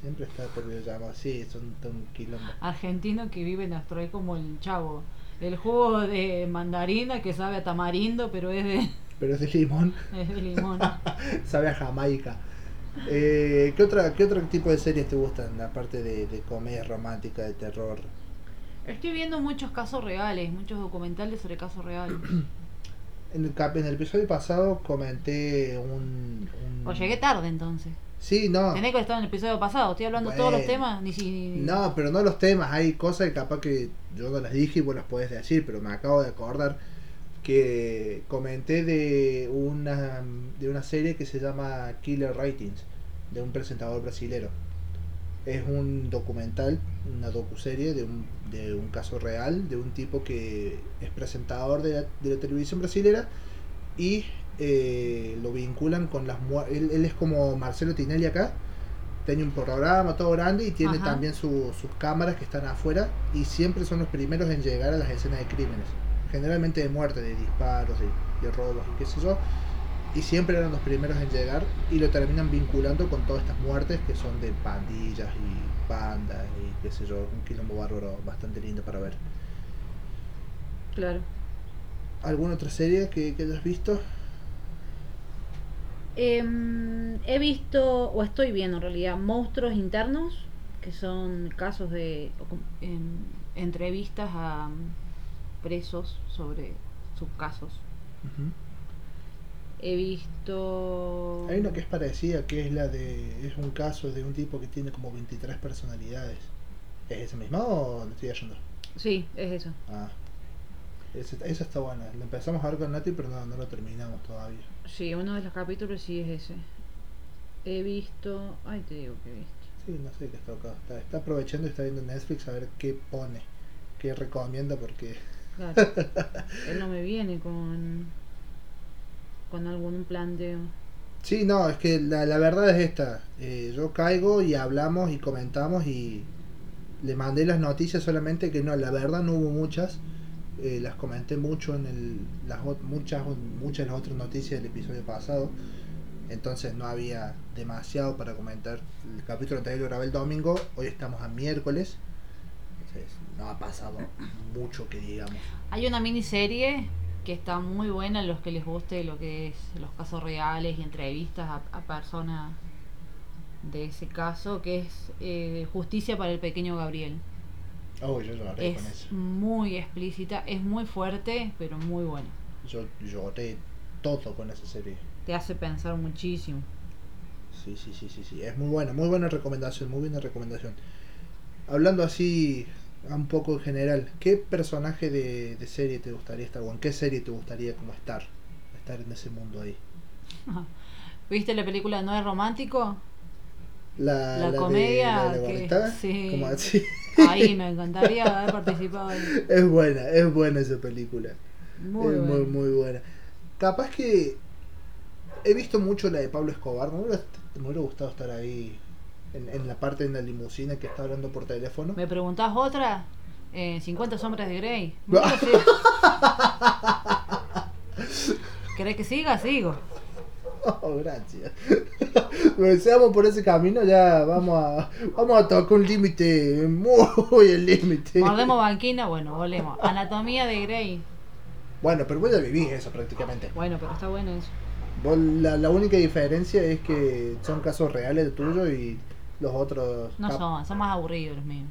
Siempre está por videollamada. Sí, son un quilombo. Argentino que vive en Australia como el chavo. El jugo de mandarina que sabe a tamarindo, pero es de, Pero es de limón, es de limón. sabe a Jamaica. Eh, ¿qué, otra, ¿Qué otro tipo de series te gustan? Aparte de, de comedia romántica, de terror. Estoy viendo muchos casos reales, muchos documentales sobre casos reales. En el, en el episodio pasado comenté un... un- O llegué tarde entonces. Sí, no. Tenés que estar en el episodio pasado. Estoy hablando de todos los Bueno. temas. Ni si. ni- No, pero no los temas, hay cosas que capaz que yo no las dije y vos las podés decir, pero me acabo de acordar que comenté de una de una serie que se llama Killer Ratings, de un presentador brasilero. Es un documental, una docuserie de un, de un caso real, de un tipo que es presentador de la, de la televisión brasilera y eh, lo vinculan con las muertes. Él, él es como Marcelo Tinelli acá, tiene un programa todo grande y tiene Ajá. también su- sus cámaras que están afuera y siempre son los primeros en llegar a las escenas de crímenes. Generalmente de muerte, de disparos, de, de robos y qué sé yo. Y siempre eran los primeros en llegar y lo terminan vinculando con todas estas muertes que son de pandillas y bandas y qué sé yo. Un quilombo bárbaro bastante lindo para ver. Claro. ¿Alguna otra serie que, que hayas visto? Em, he visto, o estoy viendo en realidad, monstruos internos, que son casos de em, entrevistas a mm, presos sobre sus casos. He visto... Hay una que es parecida, que es la de. Es un caso de un tipo que tiene como 23 personalidades. ¿Es esa misma o lo estoy yendo? Sí, es eso. Ah. Esa, esa está buena. La empezamos a ver con Nati, pero no, no lo terminamos todavía. Sí, uno de los capítulos sí es ese. He visto... Ay, te digo que he visto. Sí, no sé qué está acá. Está, está aprovechando y está viendo Netflix a ver qué pone, qué recomienda, porque. Claro. Él no me viene con... Con algún planteo. Sí, no, es que la, la verdad es esta. Eh, yo caigo y hablamos y comentamos y le mandé las noticias solamente que no, la verdad no hubo muchas. Eh, las comenté mucho en el, las muchas, muchas de las otras noticias del episodio pasado. Entonces no había demasiado para comentar. El capítulo anterior lo grabé el domingo, hoy estamos a miércoles. Entonces no ha pasado mucho que digamos. Hay una miniserie que está muy buena, los que les guste lo que es los casos reales y entrevistas a, a personas de ese caso, que es eh, Justicia para el Pequeño Gabriel. Oh, yo lloré con Es eso. muy explícita, es muy fuerte, pero muy buena. Yo lloré todo con esa serie. Te hace pensar muchísimo. Sí, sí, sí, sí, sí. Es muy buena, muy buena recomendación, muy buena recomendación. Hablando así un poco en general, ¿qué personaje de, de serie te gustaría estar o en qué serie te gustaría como estar? Estar en ese mundo ahí. ¿Viste la película No es romántico? La, La comedia de la que- sí. como así. Ahí me encantaría haber participado ahí. Es buena, es buena esa película. Muy es muy, buena. muy buena. Capaz que he visto mucho la de Pablo Escobar, ¿no? La, me hubiera gustado estar ahí en, en la parte de la limusina que está hablando por teléfono. ¿Me preguntás otra? Eh, 50 sombras de Grey. ¿Querés que siga? Sigo. Oh, gracias. Pues, seamos por ese camino, ya vamos a, vamos a tocar un límite, muy el límite. Mordemos banquina, bueno, volvemos. Anatomía de Grey. Bueno, pero vos ya vivís eso prácticamente. Bueno, pero está bueno eso. Vos, la, la única diferencia es que son casos reales de tuyo y los otros... No son, son más aburridos los míos.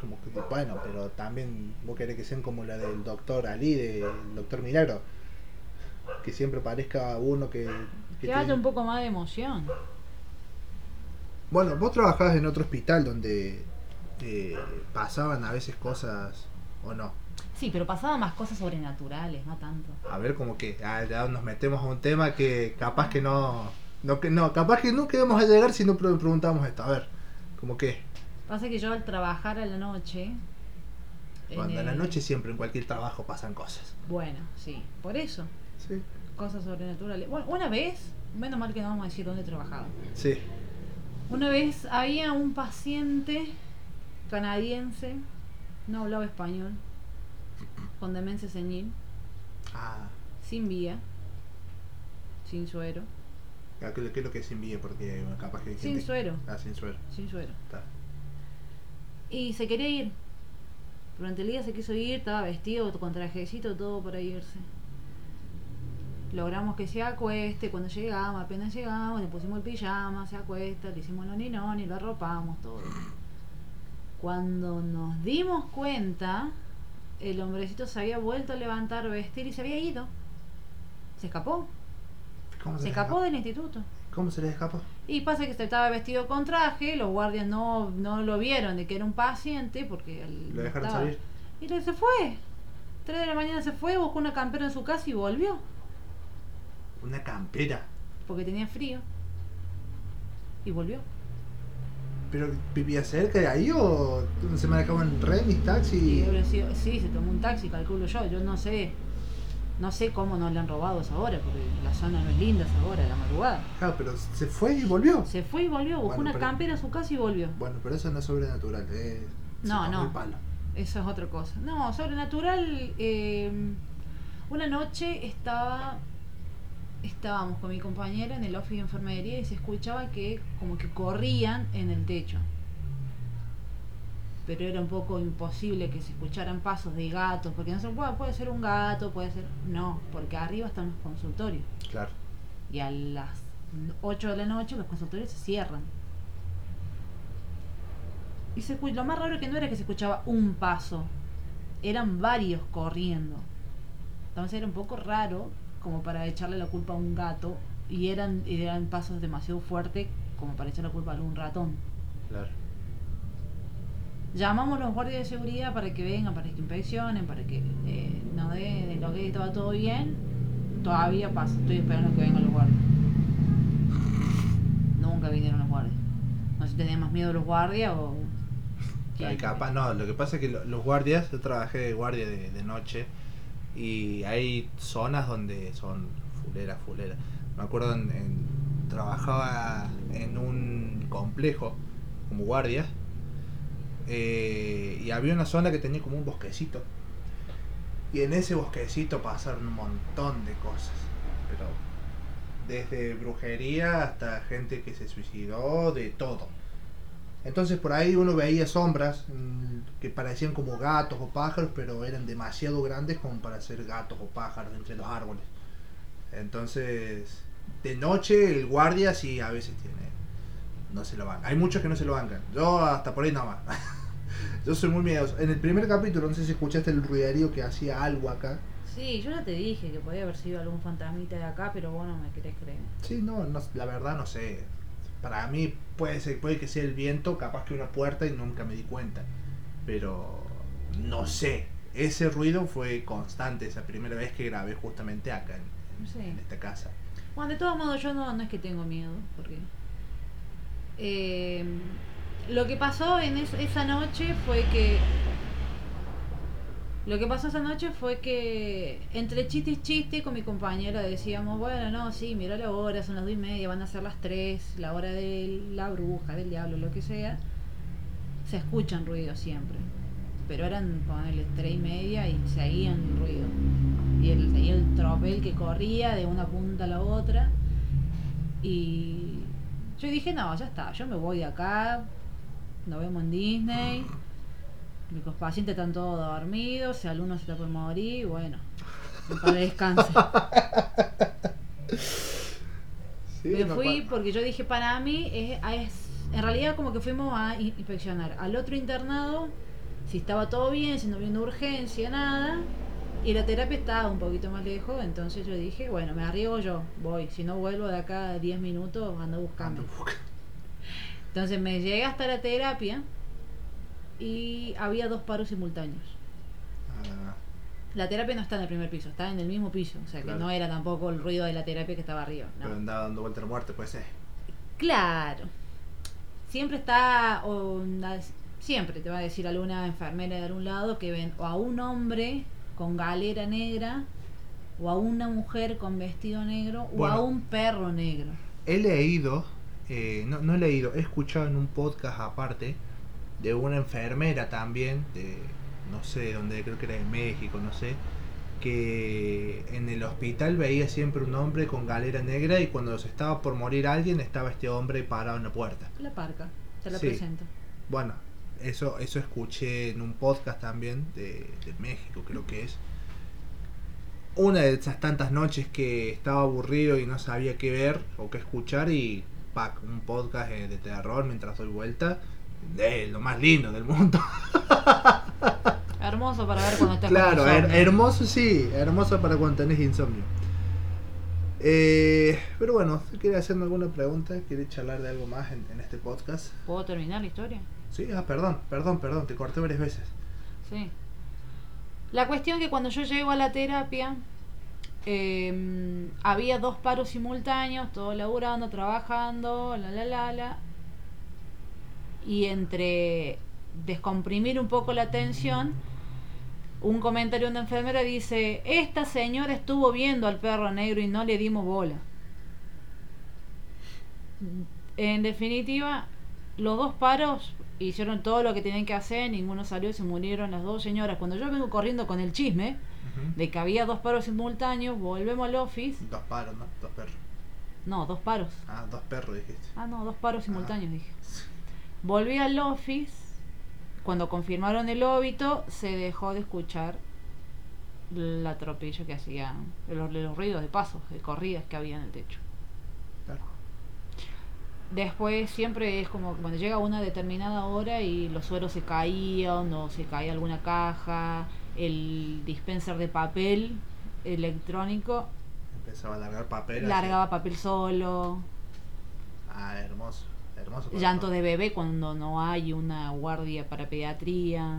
Como que, bueno, pero también vos querés que sean como la del doctor Ali, del doctor Milagro. Que siempre parezca uno que... que Que haya un poco más de emoción. Bueno, vos trabajabas en otro hospital donde eh, pasaban a veces cosas o no. Sí, pero pasaban más cosas sobrenaturales, no tanto. A ver, como que ah, ya nos metemos a un tema que capaz que no... No, que no, capaz que nunca íbamos a llegar si no pre- preguntamos esto. A ver, como que... Pasa que yo al trabajar a la noche. Cuando a la noche siempre en cualquier trabajo pasan cosas. Bueno, sí, por eso. Sí. Cosas sobrenaturales. Bueno, una vez, menos mal que no vamos a decir dónde trabajaba. Sí. Una vez había un paciente canadiense, no hablaba español, con demencia senil, Ah, sin vía, sin suero, ¿qué, qué es lo que es sin vía? Porque capaz que hay sin gente- suero, Ah, sin suero. sin suero. Está. Y se quería ir. Durante el día se quiso ir, estaba vestido con trajecito, todo para irse. Logramos que se acueste, cuando llegamos, apenas llegamos, le pusimos el pijama, se acuesta, le hicimos los ninoni, lo arropamos, todo. Cuando nos dimos cuenta, el hombrecito se había vuelto a levantar, vestir y se había ido. Se escapó, ¿Cómo se les escapó del instituto. ¿Cómo se les escapó? Y pasa que estaba vestido con traje, los guardias no, no lo vieron de que era un paciente porque él Lo dejaron estaba- salir. Y le- se fue. Tres de la mañana se fue, buscó una campera en su casa y volvió. Una campera. Porque tenía frío. Y volvió. ¿Pero vivía cerca de ahí o se manejaban remis, taxi? sido- sí, se tomó un taxi, calculo yo. Yo no sé. No sé cómo no le han robado a esa hora, porque la zona no es linda a esa hora, a la madrugada. Claro, pero se fue y volvió. Se fue y volvió, buscó Bueno, una pero- campera en su casa y volvió. Bueno, pero eso no es sobrenatural. Eh. No, no. el palo. Eso es otra cosa. No, sobrenatural. eh, una noche estaba. Estábamos con mi compañera en el office de enfermería y se escuchaba que como que corrían en el techo. Pero era un poco imposible que se escucharan pasos de gatos, porque no se puede, puede ser un gato, puede ser. No, porque arriba están los consultorios. Claro. Y a las 8 de la noche los consultorios se cierran. Y se lo más raro que no era que se escuchaba un paso, eran varios corriendo. Entonces era un poco raro como para echarle la culpa a un gato y eran, y eran pasos demasiado fuertes como para echar la culpa a algún ratón. Claro. Llamamos a los guardias de seguridad para que vengan, para que inspeccionen, para que eh, nos den de lo que estaba todo bien. Todavía pasa, estoy esperando que vengan los guardias. Nunca vinieron los guardias. No sé si tenían más miedo los guardias o. Capaz, no, lo que pasa es que lo- los guardias, yo trabajé de guardia de, de noche y hay zonas donde son fuleras, fuleras. Me acuerdo, en, en- trabajaba en un complejo como guardia eh, y había una zona que tenía como un bosquecito. Y en ese bosquecito pasaron un montón de cosas, pero desde brujería hasta gente que se suicidó, de todo. Entonces por ahí uno veía sombras mm, que parecían como gatos o pájaros, pero eran demasiado grandes como para ser gatos o pájaros entre los árboles. Entonces, de noche el guardia sí a veces tiene. No se lo banca. Hay muchos que no se lo bancan. Yo hasta por ahí nada más. Yo soy muy miedoso. En el primer capítulo, no sé si escuchaste el ruiderío que hacía algo acá. Sí, yo ya te dije que podía haber sido algún fantasmita de acá, pero vos no me querés creer. Sí, no, no, la verdad no sé. Para mí puede ser, puede que sea el viento, capaz que una puerta y nunca me di cuenta. Pero no sé. Ese ruido fue constante esa primera vez que grabé justamente acá en, en- Sí. en esta casa. Bueno, de todos modos, yo no, no es que tengo miedo, porque. eh, lo que pasó en es- esa noche fue que. Lo que pasó esa noche fue que entre chiste y chiste con mi compañera decíamos, bueno, no, sí, mira la hora, son las dos y media, van a ser las tres, la hora de la bruja, del diablo, lo que sea. Se escuchan ruidos siempre. Pero eran, ponele, tres y media y seguían el ruido. Y el, seguía el tropel que corría de una punta a la otra. Y yo dije, no, ya está, yo me voy de acá, nos vemos en Disney. Mis pacientes están todos dormidos, si alguno se está por morir, bueno, para descanse. Sí, me no fui pa- porque yo dije, para mí, es, es- en realidad como que fuimos a in- inspeccionar al otro internado, si estaba todo bien, si no había una urgencia, nada. Y la terapia estaba un poquito más lejos, entonces yo dije, bueno, me arriesgo yo, voy. Si no vuelvo de acá a 10 minutos, ando buscando. Ando busca- Entonces me llegué hasta la terapia y había dos paros simultáneos. Ah, La terapia no está en el primer piso, está en el mismo piso. O sea que no era tampoco el ruido de la terapia que estaba arriba. no. Pero andaba dando vuelta a la muerte, puede ser. Claro. Siempre está, o siempre te va a decir alguna enfermera de algún lado que ven o a un hombre con galera negra, o a una mujer con vestido negro, o a un perro negro. He leído, eh, no, no he leído, he escuchado en un podcast aparte de una enfermera también, de no sé dónde, creo que era de México, no sé, que en el hospital veía siempre un hombre con galera negra y cuando se estaba por morir alguien estaba este hombre parado en la puerta. La parca, te la Sí. presento. Bueno, eso, eso escuché en un podcast también de, de México, creo que es. Una de esas tantas noches que estaba aburrido y no sabía qué ver o qué escuchar y pac, un podcast de terror mientras doy vuelta. De lo más lindo del mundo. Hermoso para ver cuando estás con claro, her- hermoso sí, hermoso para cuando tenés insomnio. Eh, pero bueno, si quiere hacerme alguna pregunta, quiere charlar de algo más en, en este podcast. ¿Puedo terminar la historia? Sí, ah, perdón, perdón, perdón, te corté varias veces. Sí. La cuestión que cuando yo llego a la terapia, eh, había dos paros simultáneos, todos laburando, trabajando, la la la la. Y entre descomprimir un poco la tensión, un comentario de una enfermera dice, esta señora estuvo viendo al perro negro y no le dimos bola. En definitiva, los dos paros hicieron todo lo que tenían que hacer, ninguno salió y se murieron las dos señoras. Cuando yo vengo corriendo con el chisme de que había dos paros simultáneos, volvemos al office. Dos paros, ¿no? Dos perros. No, dos paros. Ah, dos perros dijiste. Ah, no, dos paros Ah. simultáneos, dije. Volví al office. Cuando confirmaron el óbito, se dejó de escuchar el atropello que hacían, los, los ruidos de pasos, de corridas que había en el techo. Claro. Después siempre es como cuando llega una determinada hora y los sueros se caían o se caía alguna caja, el dispenser de papel electrónico Empezaba a largar papel. así. largaba papel solo, Ah, hermoso. Llanto de bebé cuando no hay una guardia para pediatría.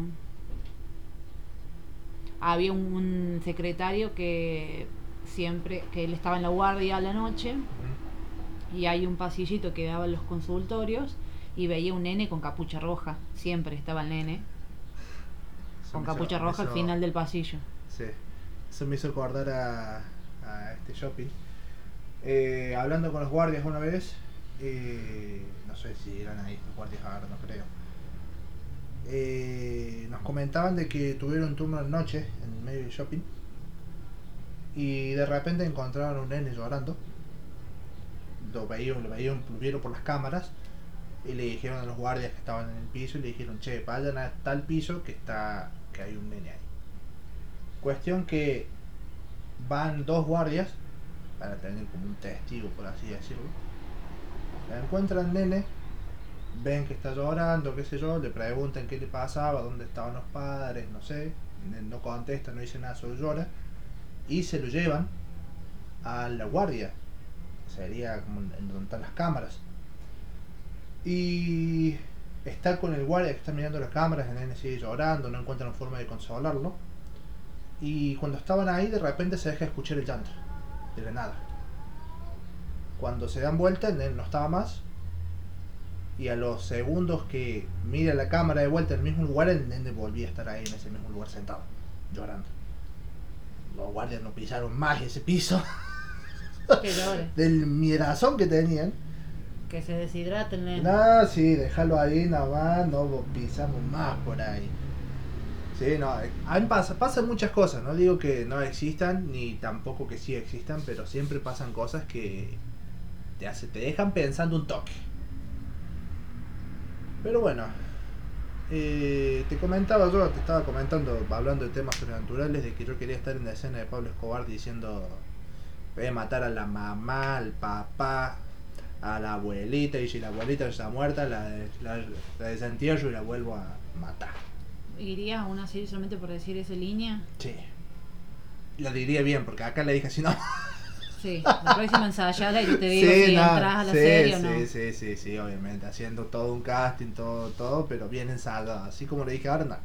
Había un, un secretario que siempre, que él estaba en la guardia a la noche y hay un pasillito que daba a los consultorios y veía un nene con capucha roja, siempre estaba el nene con hizo- capucha roja al final del pasillo. Sí. Eso me hizo acordar a, a este shopping. Eh, hablando con los guardias una vez, eh, no sé si eran ahí los guardias ahora, no creo. Eh, nos comentaban de que tuvieron turno de noche en medio del shopping y de repente encontraron un nene llorando. Lo veían, lo veían, lo vieron por las cámaras y le dijeron a los guardias que estaban en el piso y le dijeron, che, vayan a tal piso que está que hay un nene ahí. Cuestión que van dos guardias para tener como un testigo, por así decirlo. Encuentran al nene, ven que está llorando, qué sé yo, le preguntan qué le pasaba, dónde estaban los padres, no sé. No contesta, no dice nada, solo llora. Y se lo llevan a la guardia. Sería como en donde están las cámaras. Y está con el guardia que está mirando las cámaras, el nene sigue llorando, no encuentran forma de consolarlo. Y cuando estaban ahí, de repente se deja escuchar el llanto, de la nada. Cuando se dan vuelta, el nene no estaba más. Y a los segundos que mira la cámara de vuelta en el mismo lugar, el nene volvía a estar ahí en ese mismo lugar sentado. llorando. Los guardias no pisaron más ese piso Que llore. del mirazón que tenían. Que se deshidrate el nene. No, sí, déjalo ahí nada más, no pisamos más por ahí. Sí, no, eh, pasa, pasan muchas cosas, no digo que no existan, ni tampoco que sí existan, pero siempre pasan cosas que te, hace, te dejan pensando un toque. Pero bueno, eh, te comentaba yo, te estaba comentando, hablando de temas sobrenaturales, de que yo quería estar en la escena de Pablo Escobar diciendo, voy a matar a la mamá, al papá, a la abuelita, y si la abuelita está muerta, la, la, la desentierro y la vuelvo a matar. ¿Irías a una serie solamente por decir esa línea? Sí. Lo diría bien, porque acá le dije así, no. Sí, la próxima ensayada y yo te digo si no, entras a la sí, serie o sí, no. Sí, sí, sí, obviamente, haciendo todo un casting, todo, todo, pero bien ensayado, así como le dije ahora, no.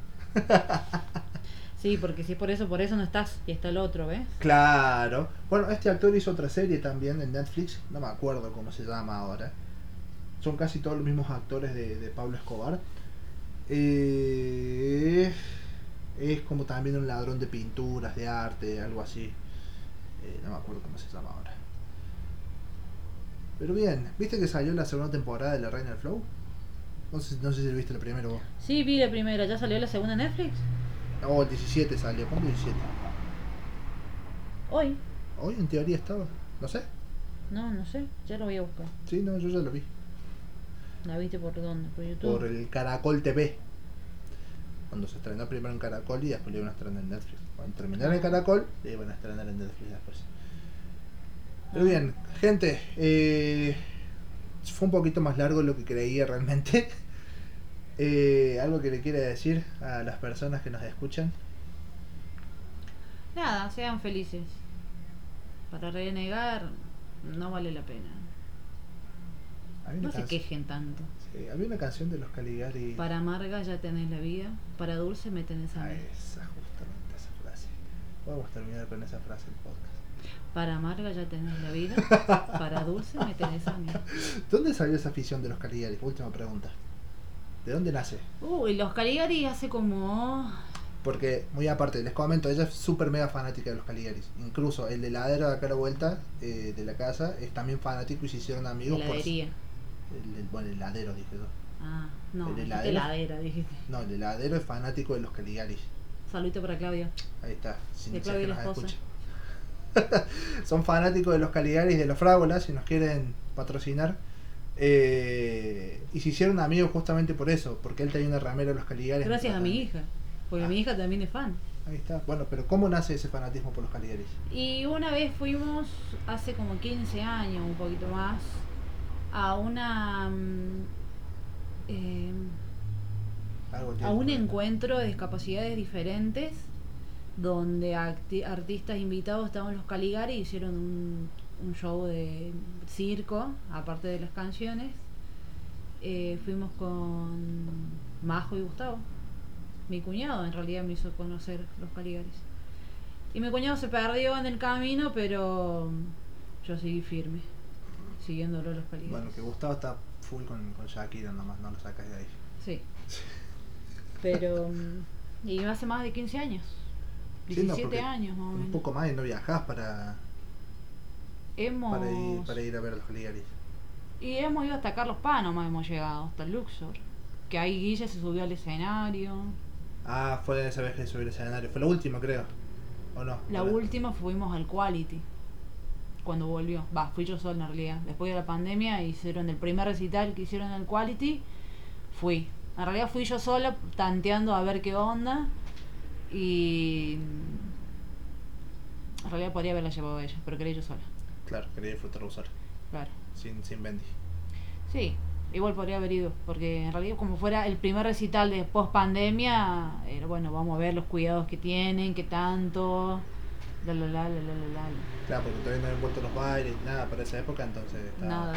Sí, porque si es por eso, por eso no estás y está el otro, ¿ves? Claro. Bueno, este actor hizo otra serie también en Netflix, no me acuerdo cómo se llama ahora. Son casi todos los mismos actores de, de Pablo Escobar. Eh, es como también un ladrón de pinturas, de arte, algo así. Eh, no me acuerdo cómo se llama ahora. Pero bien, ¿viste que salió la segunda temporada de La Reina del Flow? No sé, no sé si viste la primera vos. Sí, vi la primera, ¿ya salió la segunda en Netflix? Oh, el 17 salió. ¿Cuándo 17? Hoy. Hoy en teoría estaba. No sé. No, no sé, ya lo voy a buscar. Sí, no, yo ya lo vi. ¿La viste por dónde? ¿Por YouTube? Por el Caracol TV. Cuando se estrenó primero en Caracol y después le iban a estrenar en Netflix. Cuando terminaron en Caracol, le iban a estrenar en Netflix después. Pero Ah. bien, gente, eh, fue un poquito más largo de lo que creía realmente. Eh, algo que le quiere decir a las personas que nos escuchan. Nada, sean felices. Para renegar no vale la pena. No se quejen tanto. sí, había una canción de los Caligari. Para amarga ya tenés la vida, para dulce me tenés a Ah, mí. justamente esa. Podemos terminar con esa frase el podcast. Para amarga ya tenés la vida, para dulce me tenés a mí. ¿Dónde salió esa afición de los Caligari? Última pregunta. ¿De dónde nace? Uy, los Caligari hace como... Porque, muy aparte, les comento, ella es súper mega fanática de los Caligaris. Incluso el heladero de acá a la vuelta eh, de la casa es también fanático y se hicieron amigos Heladería. por... El, el- bueno, el heladero, dije yo. Ah, no, ¿El heladero? heladera, dijiste. No, el heladero es fanático de los Caligaris. Saludito para Claudia. Ahí está, sin De Claudia nos la esposa. Son fanáticos de los Caligaris, de los Frágolas, si nos quieren patrocinar. Eh, y se hicieron amigos justamente por eso, porque él tenía una ramera de los Caligaris. Gracias a mi hija, porque Ah. mi hija también es fan. Ahí está. Bueno, pero ¿cómo nace ese fanatismo por los Caligaris? Y una vez fuimos, hace como 15 años, un poquito más, a una... mm, eh, Algo a un encuentro de discapacidades diferentes donde artistas invitados estaban los Caligari y hicieron un, un show de circo, aparte de las canciones. Eh, fuimos con Majo y Gustavo. Mi cuñado en realidad me hizo conocer los Caligaris. Y mi cuñado se perdió en el camino, pero yo seguí firme, siguiéndolo los Caligaris. Bueno, que Gustavo está full con, con Shakira, nomás no lo sacas de ahí. Sí. Pero. Y hace más de 15 años. Sí, no, 17 porque años más o Un menos. poco más y no viajás para, Hemos. para, ir, para ir a ver a los Caligaris. Y hemos ido hasta Carlos Paz, nomás hemos llegado, hasta el Luxor. Que ahí Guille se subió al escenario. Ah, fue esa vez que subí el escenario. Fue la última, creo. ¿O no? La última fuimos al Quality. Cuando volvió. Va, fui yo sola en realidad. Después de la pandemia hicieron el primer recital que hicieron en el Quality. Fui. En realidad fui yo sola tanteando a ver qué onda. Y. En realidad podría haberla llevado a ella, pero quería yo sola. Claro, quería disfrutar sola. Claro. Sin, sin Bendy. Sí, igual podría haber ido, porque en realidad como fuera el primer recital de post pandemia, era bueno, vamos a ver los cuidados que tienen, qué tanto, la la la la la la la. Claro, porque todavía no habían vuelto los bailes, nada para esa época, entonces estaba, Nada.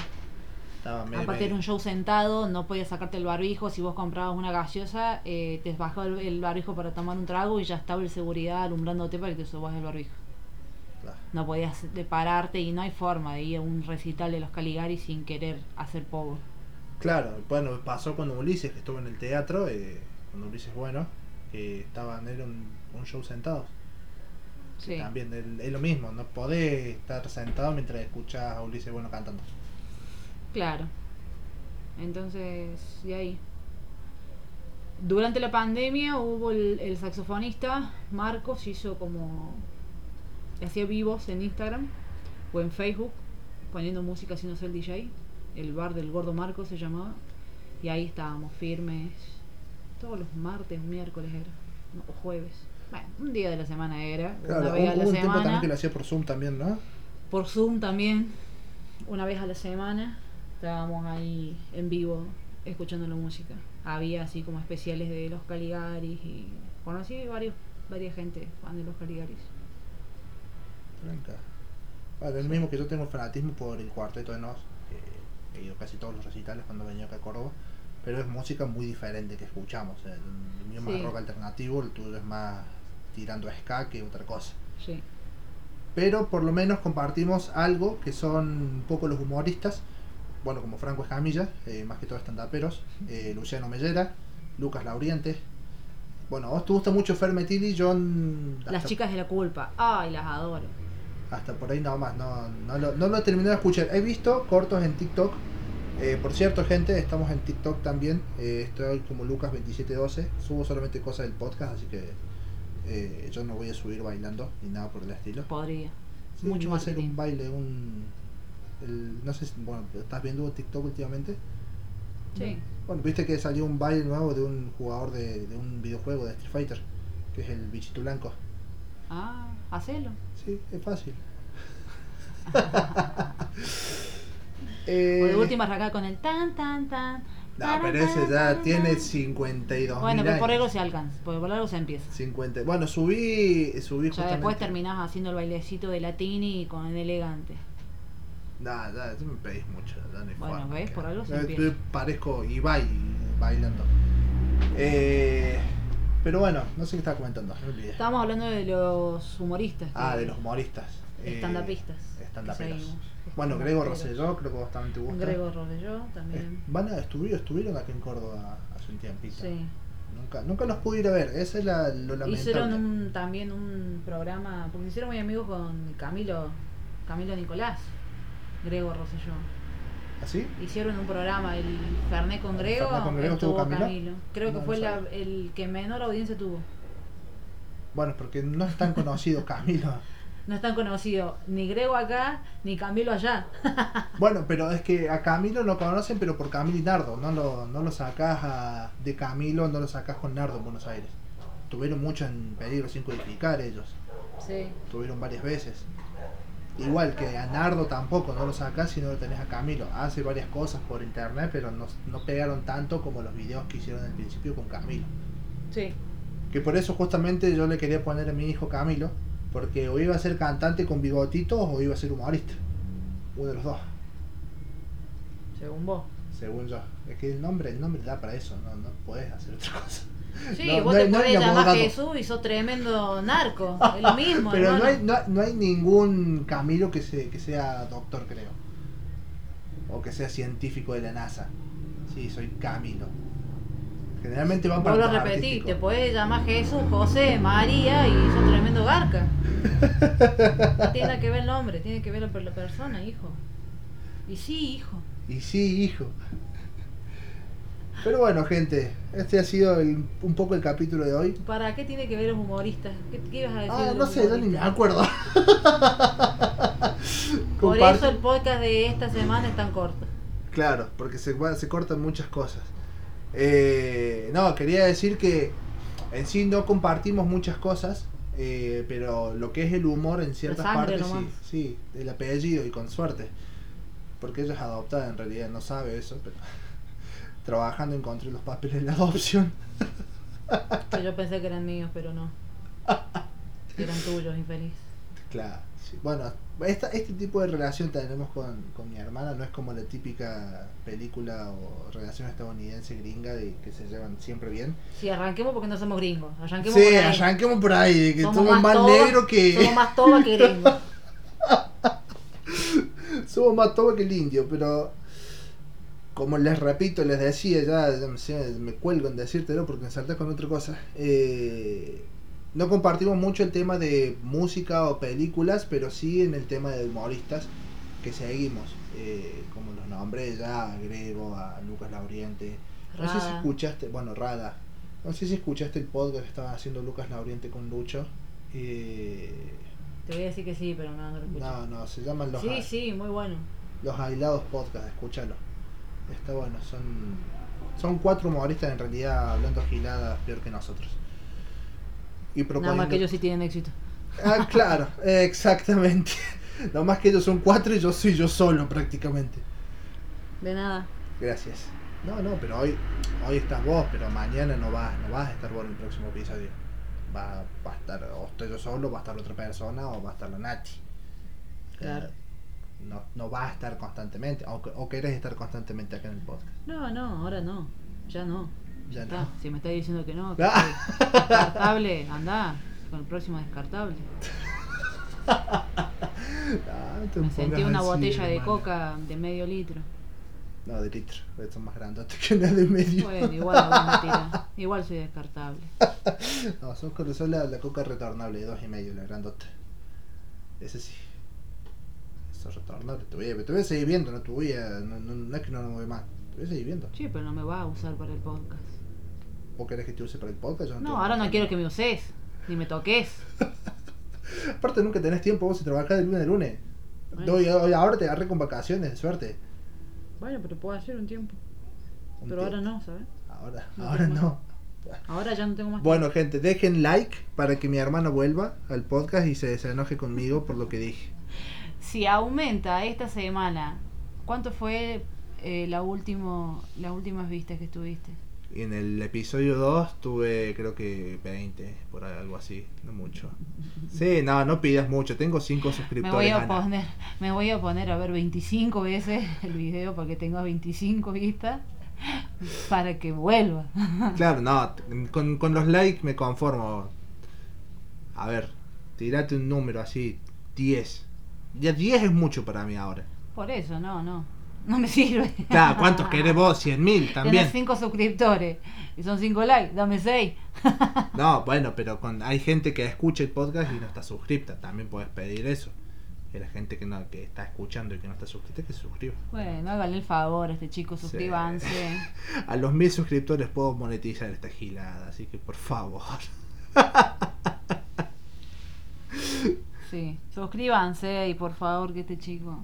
Estaba medio. Aparte era un show sentado, no podías sacarte el barbijo, si vos comprabas una gaseosa, eh, te bajaba el, el barbijo para tomar un trago y ya estaba el seguridad alumbrándote para que te subas el barbijo. Claro. No podías de pararte y no hay forma de ir a un recital de los Caligari sin querer hacer poco. Claro, bueno, pasó cuando Ulises, que estuvo en el teatro, eh, cuando Ulises bueno, que estaban, era un, un show sentados. Sí. También es lo mismo, no podés estar sentado mientras escuchas a Ulises Bueno cantando. Claro. Entonces, de ahí. Durante la pandemia hubo el, el saxofonista Marcos, hizo como. hacía vivos en Instagram o en Facebook, poniendo música haciéndose el DJ. El bar del gordo Marcos se llamaba. Y ahí estábamos firmes. Todos los martes, miércoles era. no, o jueves. Bueno, un día de la semana era. Claro, una vez a la semana también que lo hacía por Zoom también, ¿no? por Zoom también, una vez a la semana, estábamos ahí en vivo escuchando la música. Había así como especiales de los Caligaris y conocí varios, varias gente fan de los Caligaris. Tranca. Bueno, es lo mismo que yo tengo fanatismo por el cuarteto de Nos, que he ido casi todos los recitales cuando venía acá a Córdoba, pero es música muy diferente que escuchamos. El, el mío es más rock alternativo, el tuyo es más tirando a ska que otra cosa. Sí, Pero por lo menos compartimos algo que son un poco los humoristas, bueno, como Franco Escamilla, eh, más que todo estandaperos, eh, Luciano Mellera, Lucas Lauriente. Bueno, a vos te gusta mucho Fer Metilli, yo las chicas de la culpa, ay, las adoro. hasta por ahí nada más, no, no, lo, no lo he terminado de escuchar. He visto cortos en TikTok. Eh, por cierto, gente, estamos en TikTok también. Eh, estoy como Lucas2712. Subo solamente cosas del podcast, así que eh, yo no voy a subir bailando ni nada por el estilo. Podría. Sí, Mucho a hacer un baile, un. El- no sé si. Bueno, ¿estás viendo TikTok últimamente? Sí. Bueno, viste que salió un baile nuevo de un jugador de, de un videojuego de Street Fighter, que es el bichito blanco. Ah, hacelo. Sí, es fácil. O Eh, de última arrancar con el tan, tan, tan. No, pero ese ya tiene tan. 52 Bueno, pero por algo se alcanza, porque por algo se empieza. 50. Bueno, subí, subí Ya justamente. después terminás haciendo el bailecito de latini con el elegante. Nah, nah, tú me pedís mucho. hay Bueno, ¿ves? Por algo se Eh, empieza. parezco Ibai bailando. Eh, pero bueno, no sé qué estaba comentando, me olvidé. Estábamos hablando de los humoristas. Ah, de los humoristas. Eh, Estandapistas. Estandaperos. que seguimos. Bueno, Grego Estandaperos. Rosselló, creo que vos también te gusta. Grego Rosselló Eh, también. van a, estuvieron, estuvieron aquí en Córdoba hace un tiempito. Sí. Nunca, nunca los pude ir a ver, ese es la, lo lamentable. Hicieron un, también un programa, porque hicieron muy amigos con Camilo, Camilo Nicolás, Grego Rosselló. ¿Así? Hicieron un programa, el Fernet con ¿El Grego, Fernet con Grego estuvo Camilo? Creo No, que no fue la- el que menor audiencia tuvo. Bueno, porque no es tan conocido Camilo. No es tan conocido ni Grego acá, ni Camilo allá. Bueno, pero es que a Camilo lo conocen, pero por Camilo y Nardo. No lo, no lo sacás a- de Camilo, no lo sacás con Nardo en Buenos Aires. Tuvieron mucho en peligro sin codificar ellos. Sí. Tuvieron varias veces. Igual que a Nardo tampoco, no lo sacás si no lo tenés a Camilo. Hace varias cosas por internet, pero no, no pegaron tanto como los videos que hicieron al principio con Camilo. Sí. Que por eso justamente yo le quería poner a mi hijo Camilo, porque o iba a ser cantante con bigotitos o iba a ser humorista. Uno de los dos, Según vos. según yo. Es que el nombre, el nombre da para eso, no, no podés hacer otra cosa. Sí, No, vos no te podés llamar. Jesús y sos tremendo narco. Es lo mismo, Pero no hermano. hay, no, no hay ningún Camilo que, se, que sea doctor, creo. O que sea científico de la NASA. Sí, soy Camilo. Generalmente van para repetir, artísticos. te podés llamar Jesús, José, María y sos tremendo garca. No tiene que ver el nombre, tiene que ver la persona, hijo. Y sí, hijo. Y sí, hijo. Pero bueno, gente, este ha sido el- un poco el capítulo de hoy. ¿Para qué tiene que ver los humoristas? ¿Qué, qué ibas a decir? Ah, de no sé, yo ni me acuerdo. Por eso el podcast de esta semana es tan corto. Claro, porque se, cortan muchas cosas. Eh, no, quería decir que en sí no compartimos muchas cosas, eh, pero lo que es el humor en ciertas partes, sí, sí, el apellido y con suerte. Porque ella es adoptada, en realidad no sabe eso, pero trabajando encontré los papeles de la adopción. Yo pensé que eran míos, pero no. Eran tuyos, infeliz. Claro, sí. Bueno, esta, este tipo de relación tenemos con, con mi hermana, no es como la típica película o relación estadounidense gringa de que se llevan siempre bien. Sí, arranquemos porque no somos gringos. Arranquemos Sí, por ahí. arranquemos por ahí, de que Somos somos, más, toba- negros que. Somos más toba que gringos. somos más toba que el indio, pero. Como les repito, les decía, ya, ya me, sé, me cuelgo en decírtelo porque me saltas con otra cosa. Eh, no compartimos mucho el tema de música o películas, pero sí en el tema de humoristas que seguimos. Eh, como los nombres ya, a Grego, a Lucas Lauriente. No sé si escuchaste, bueno, Rada. No sé si escuchaste el podcast que estaban haciendo Lucas Lauriente con Lucho. Eh, Te voy a decir que sí, pero no, no lo no, no, se llaman los, sí, sí, muy bueno. los aislados podcast, escúchalo. Está bueno, son son cuatro humoristas en realidad hablando giladas peor que nosotros. Y Nada más proponiendo- que ellos sí tienen éxito. Ah, claro, exactamente. No más que ellos son cuatro y yo soy yo solo prácticamente. De nada. Gracias. No, no, pero hoy hoy estás vos, pero mañana no vas, no vas a estar vos en el próximo episodio. Va, va a estar, o estoy yo solo, va a estar otra persona, o va a estar la Nati. Claro. Eh, no, no va a estar constantemente, o, o querés estar constantemente acá en el podcast. No, no, ahora no. Ya no. Ya Está. no. Si me estás diciendo que no, que Ah. descartable, andá con el próximo descartable. Ah, no Me sentí una así, botella de coca de medio litro. No, de litro, son más grandotes que una de medio. Bueno, igual. Igual soy descartable. No, son, con- son la, la coca retornable de dos y medio, la grandota. Ese sí. Te voy, a, te voy a seguir viendo, no te voy a. No, no, no es que no me voy más. Te voy a seguir viendo. Sí, pero no me va a usar para el podcast. ¿Vos querés que te use para el podcast? Yo No, ahora no quiero que me uses. Ni me toques. Aparte, nunca tenés tiempo vos si trabajás de lunes a lunes. Bueno. Hoy- hoy- ahora te agarré con vacaciones, de suerte. Bueno, pero puedo hacer un tiempo. Un Pero ahora no, ¿sabes? Ahora, No ahora no. Ahora ya no tengo más Bueno, gente, dejen like para que mi hermano vuelva al podcast y se desenoje conmigo por lo que dije. Si aumenta esta semana, ¿cuánto fue eh, la último, las últimas vistas que estuviste? En el episodio 2 tuve creo que 20, por algo así, no mucho. Sí, no, no pidas mucho, tengo 5 Me suscriptores. voy a poner, me voy a poner a ver 25 veces el video para que tenga 25 vistas para que vuelva. Claro, no, con, con los likes me conformo. A ver, tirate un número así, 10. Ya 10 es mucho para mí ahora. Por eso, no, no. No me sirve. Claro, ¿cuántos querés vos? 100.000 también. Tienes 5 suscriptores y son 5 likes, dame 6. No, bueno, pero con, hay gente que escucha el podcast y no está suscripta. También puedes pedir eso. Que la gente que no que está escuchando y que no está suscrita, que se suscriba. Bueno, háganle el favor a este chico, Sí. suscríbanse. A los mil suscriptores puedo monetizar esta gilada, así que por favor. Sí, suscríbanse y por favor que este chico...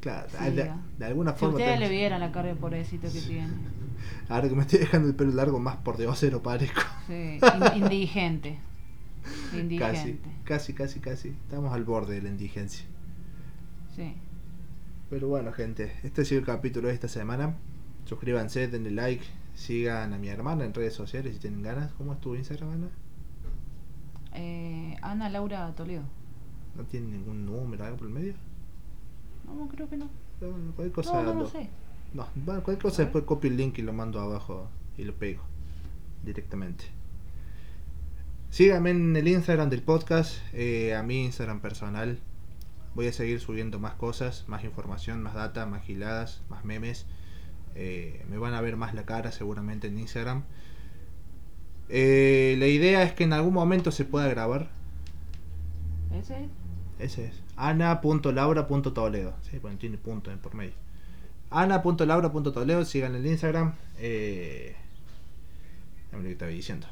Claro, de, de alguna Si forma. ustedes tengo- le vieran la cara de pobrecito que tiene. Ahora que me estoy dejando el pelo largo, más por diosero parezco. Sí, in- indigente. Casi, Indigente. casi, casi, casi. Estamos al borde de la indigencia. Sí. Pero bueno, gente, este ha sido el capítulo de esta semana. Suscríbanse, denle like, sigan a mi hermana en redes sociales si tienen ganas. ¿Cómo es tu Instagram, Ana? Eh, Ana Laura Toledo. ¿No tiene ningún número, algo por el medio? No, creo que no. Bueno, cualquier cosa. No, no lo- sé. No, bueno, cualquier cosa después copio el link y lo mando abajo y lo pego directamente. Síganme en el Instagram del podcast, eh, a mi Instagram personal. Voy a seguir subiendo más cosas, más información, más data, más giladas, más memes. Eh, me van a ver más la cara seguramente en Instagram. Eh, la idea es que en algún momento se pueda grabar. ¿Ese es? Ese es. Ana.laura.toledo. Sí, bueno, tiene punto en por medio. Ana.laura.toledo. Sigan el Instagram. Eh... lo que estaba diciendo.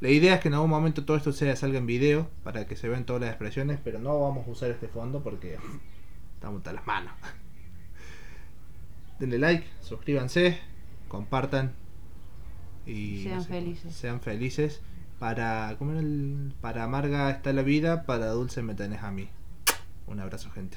La idea es que en algún momento todo esto sea, salga en video para que se vean todas las expresiones, pero no vamos a usar este fondo porque estamos a las manos. Denle like, suscríbanse, compartan y Sean no sé, felices. Sean felices. Para, ¿cómo era el- para amarga está la vida, para dulce me tenés a mí. Un abrazo, gente.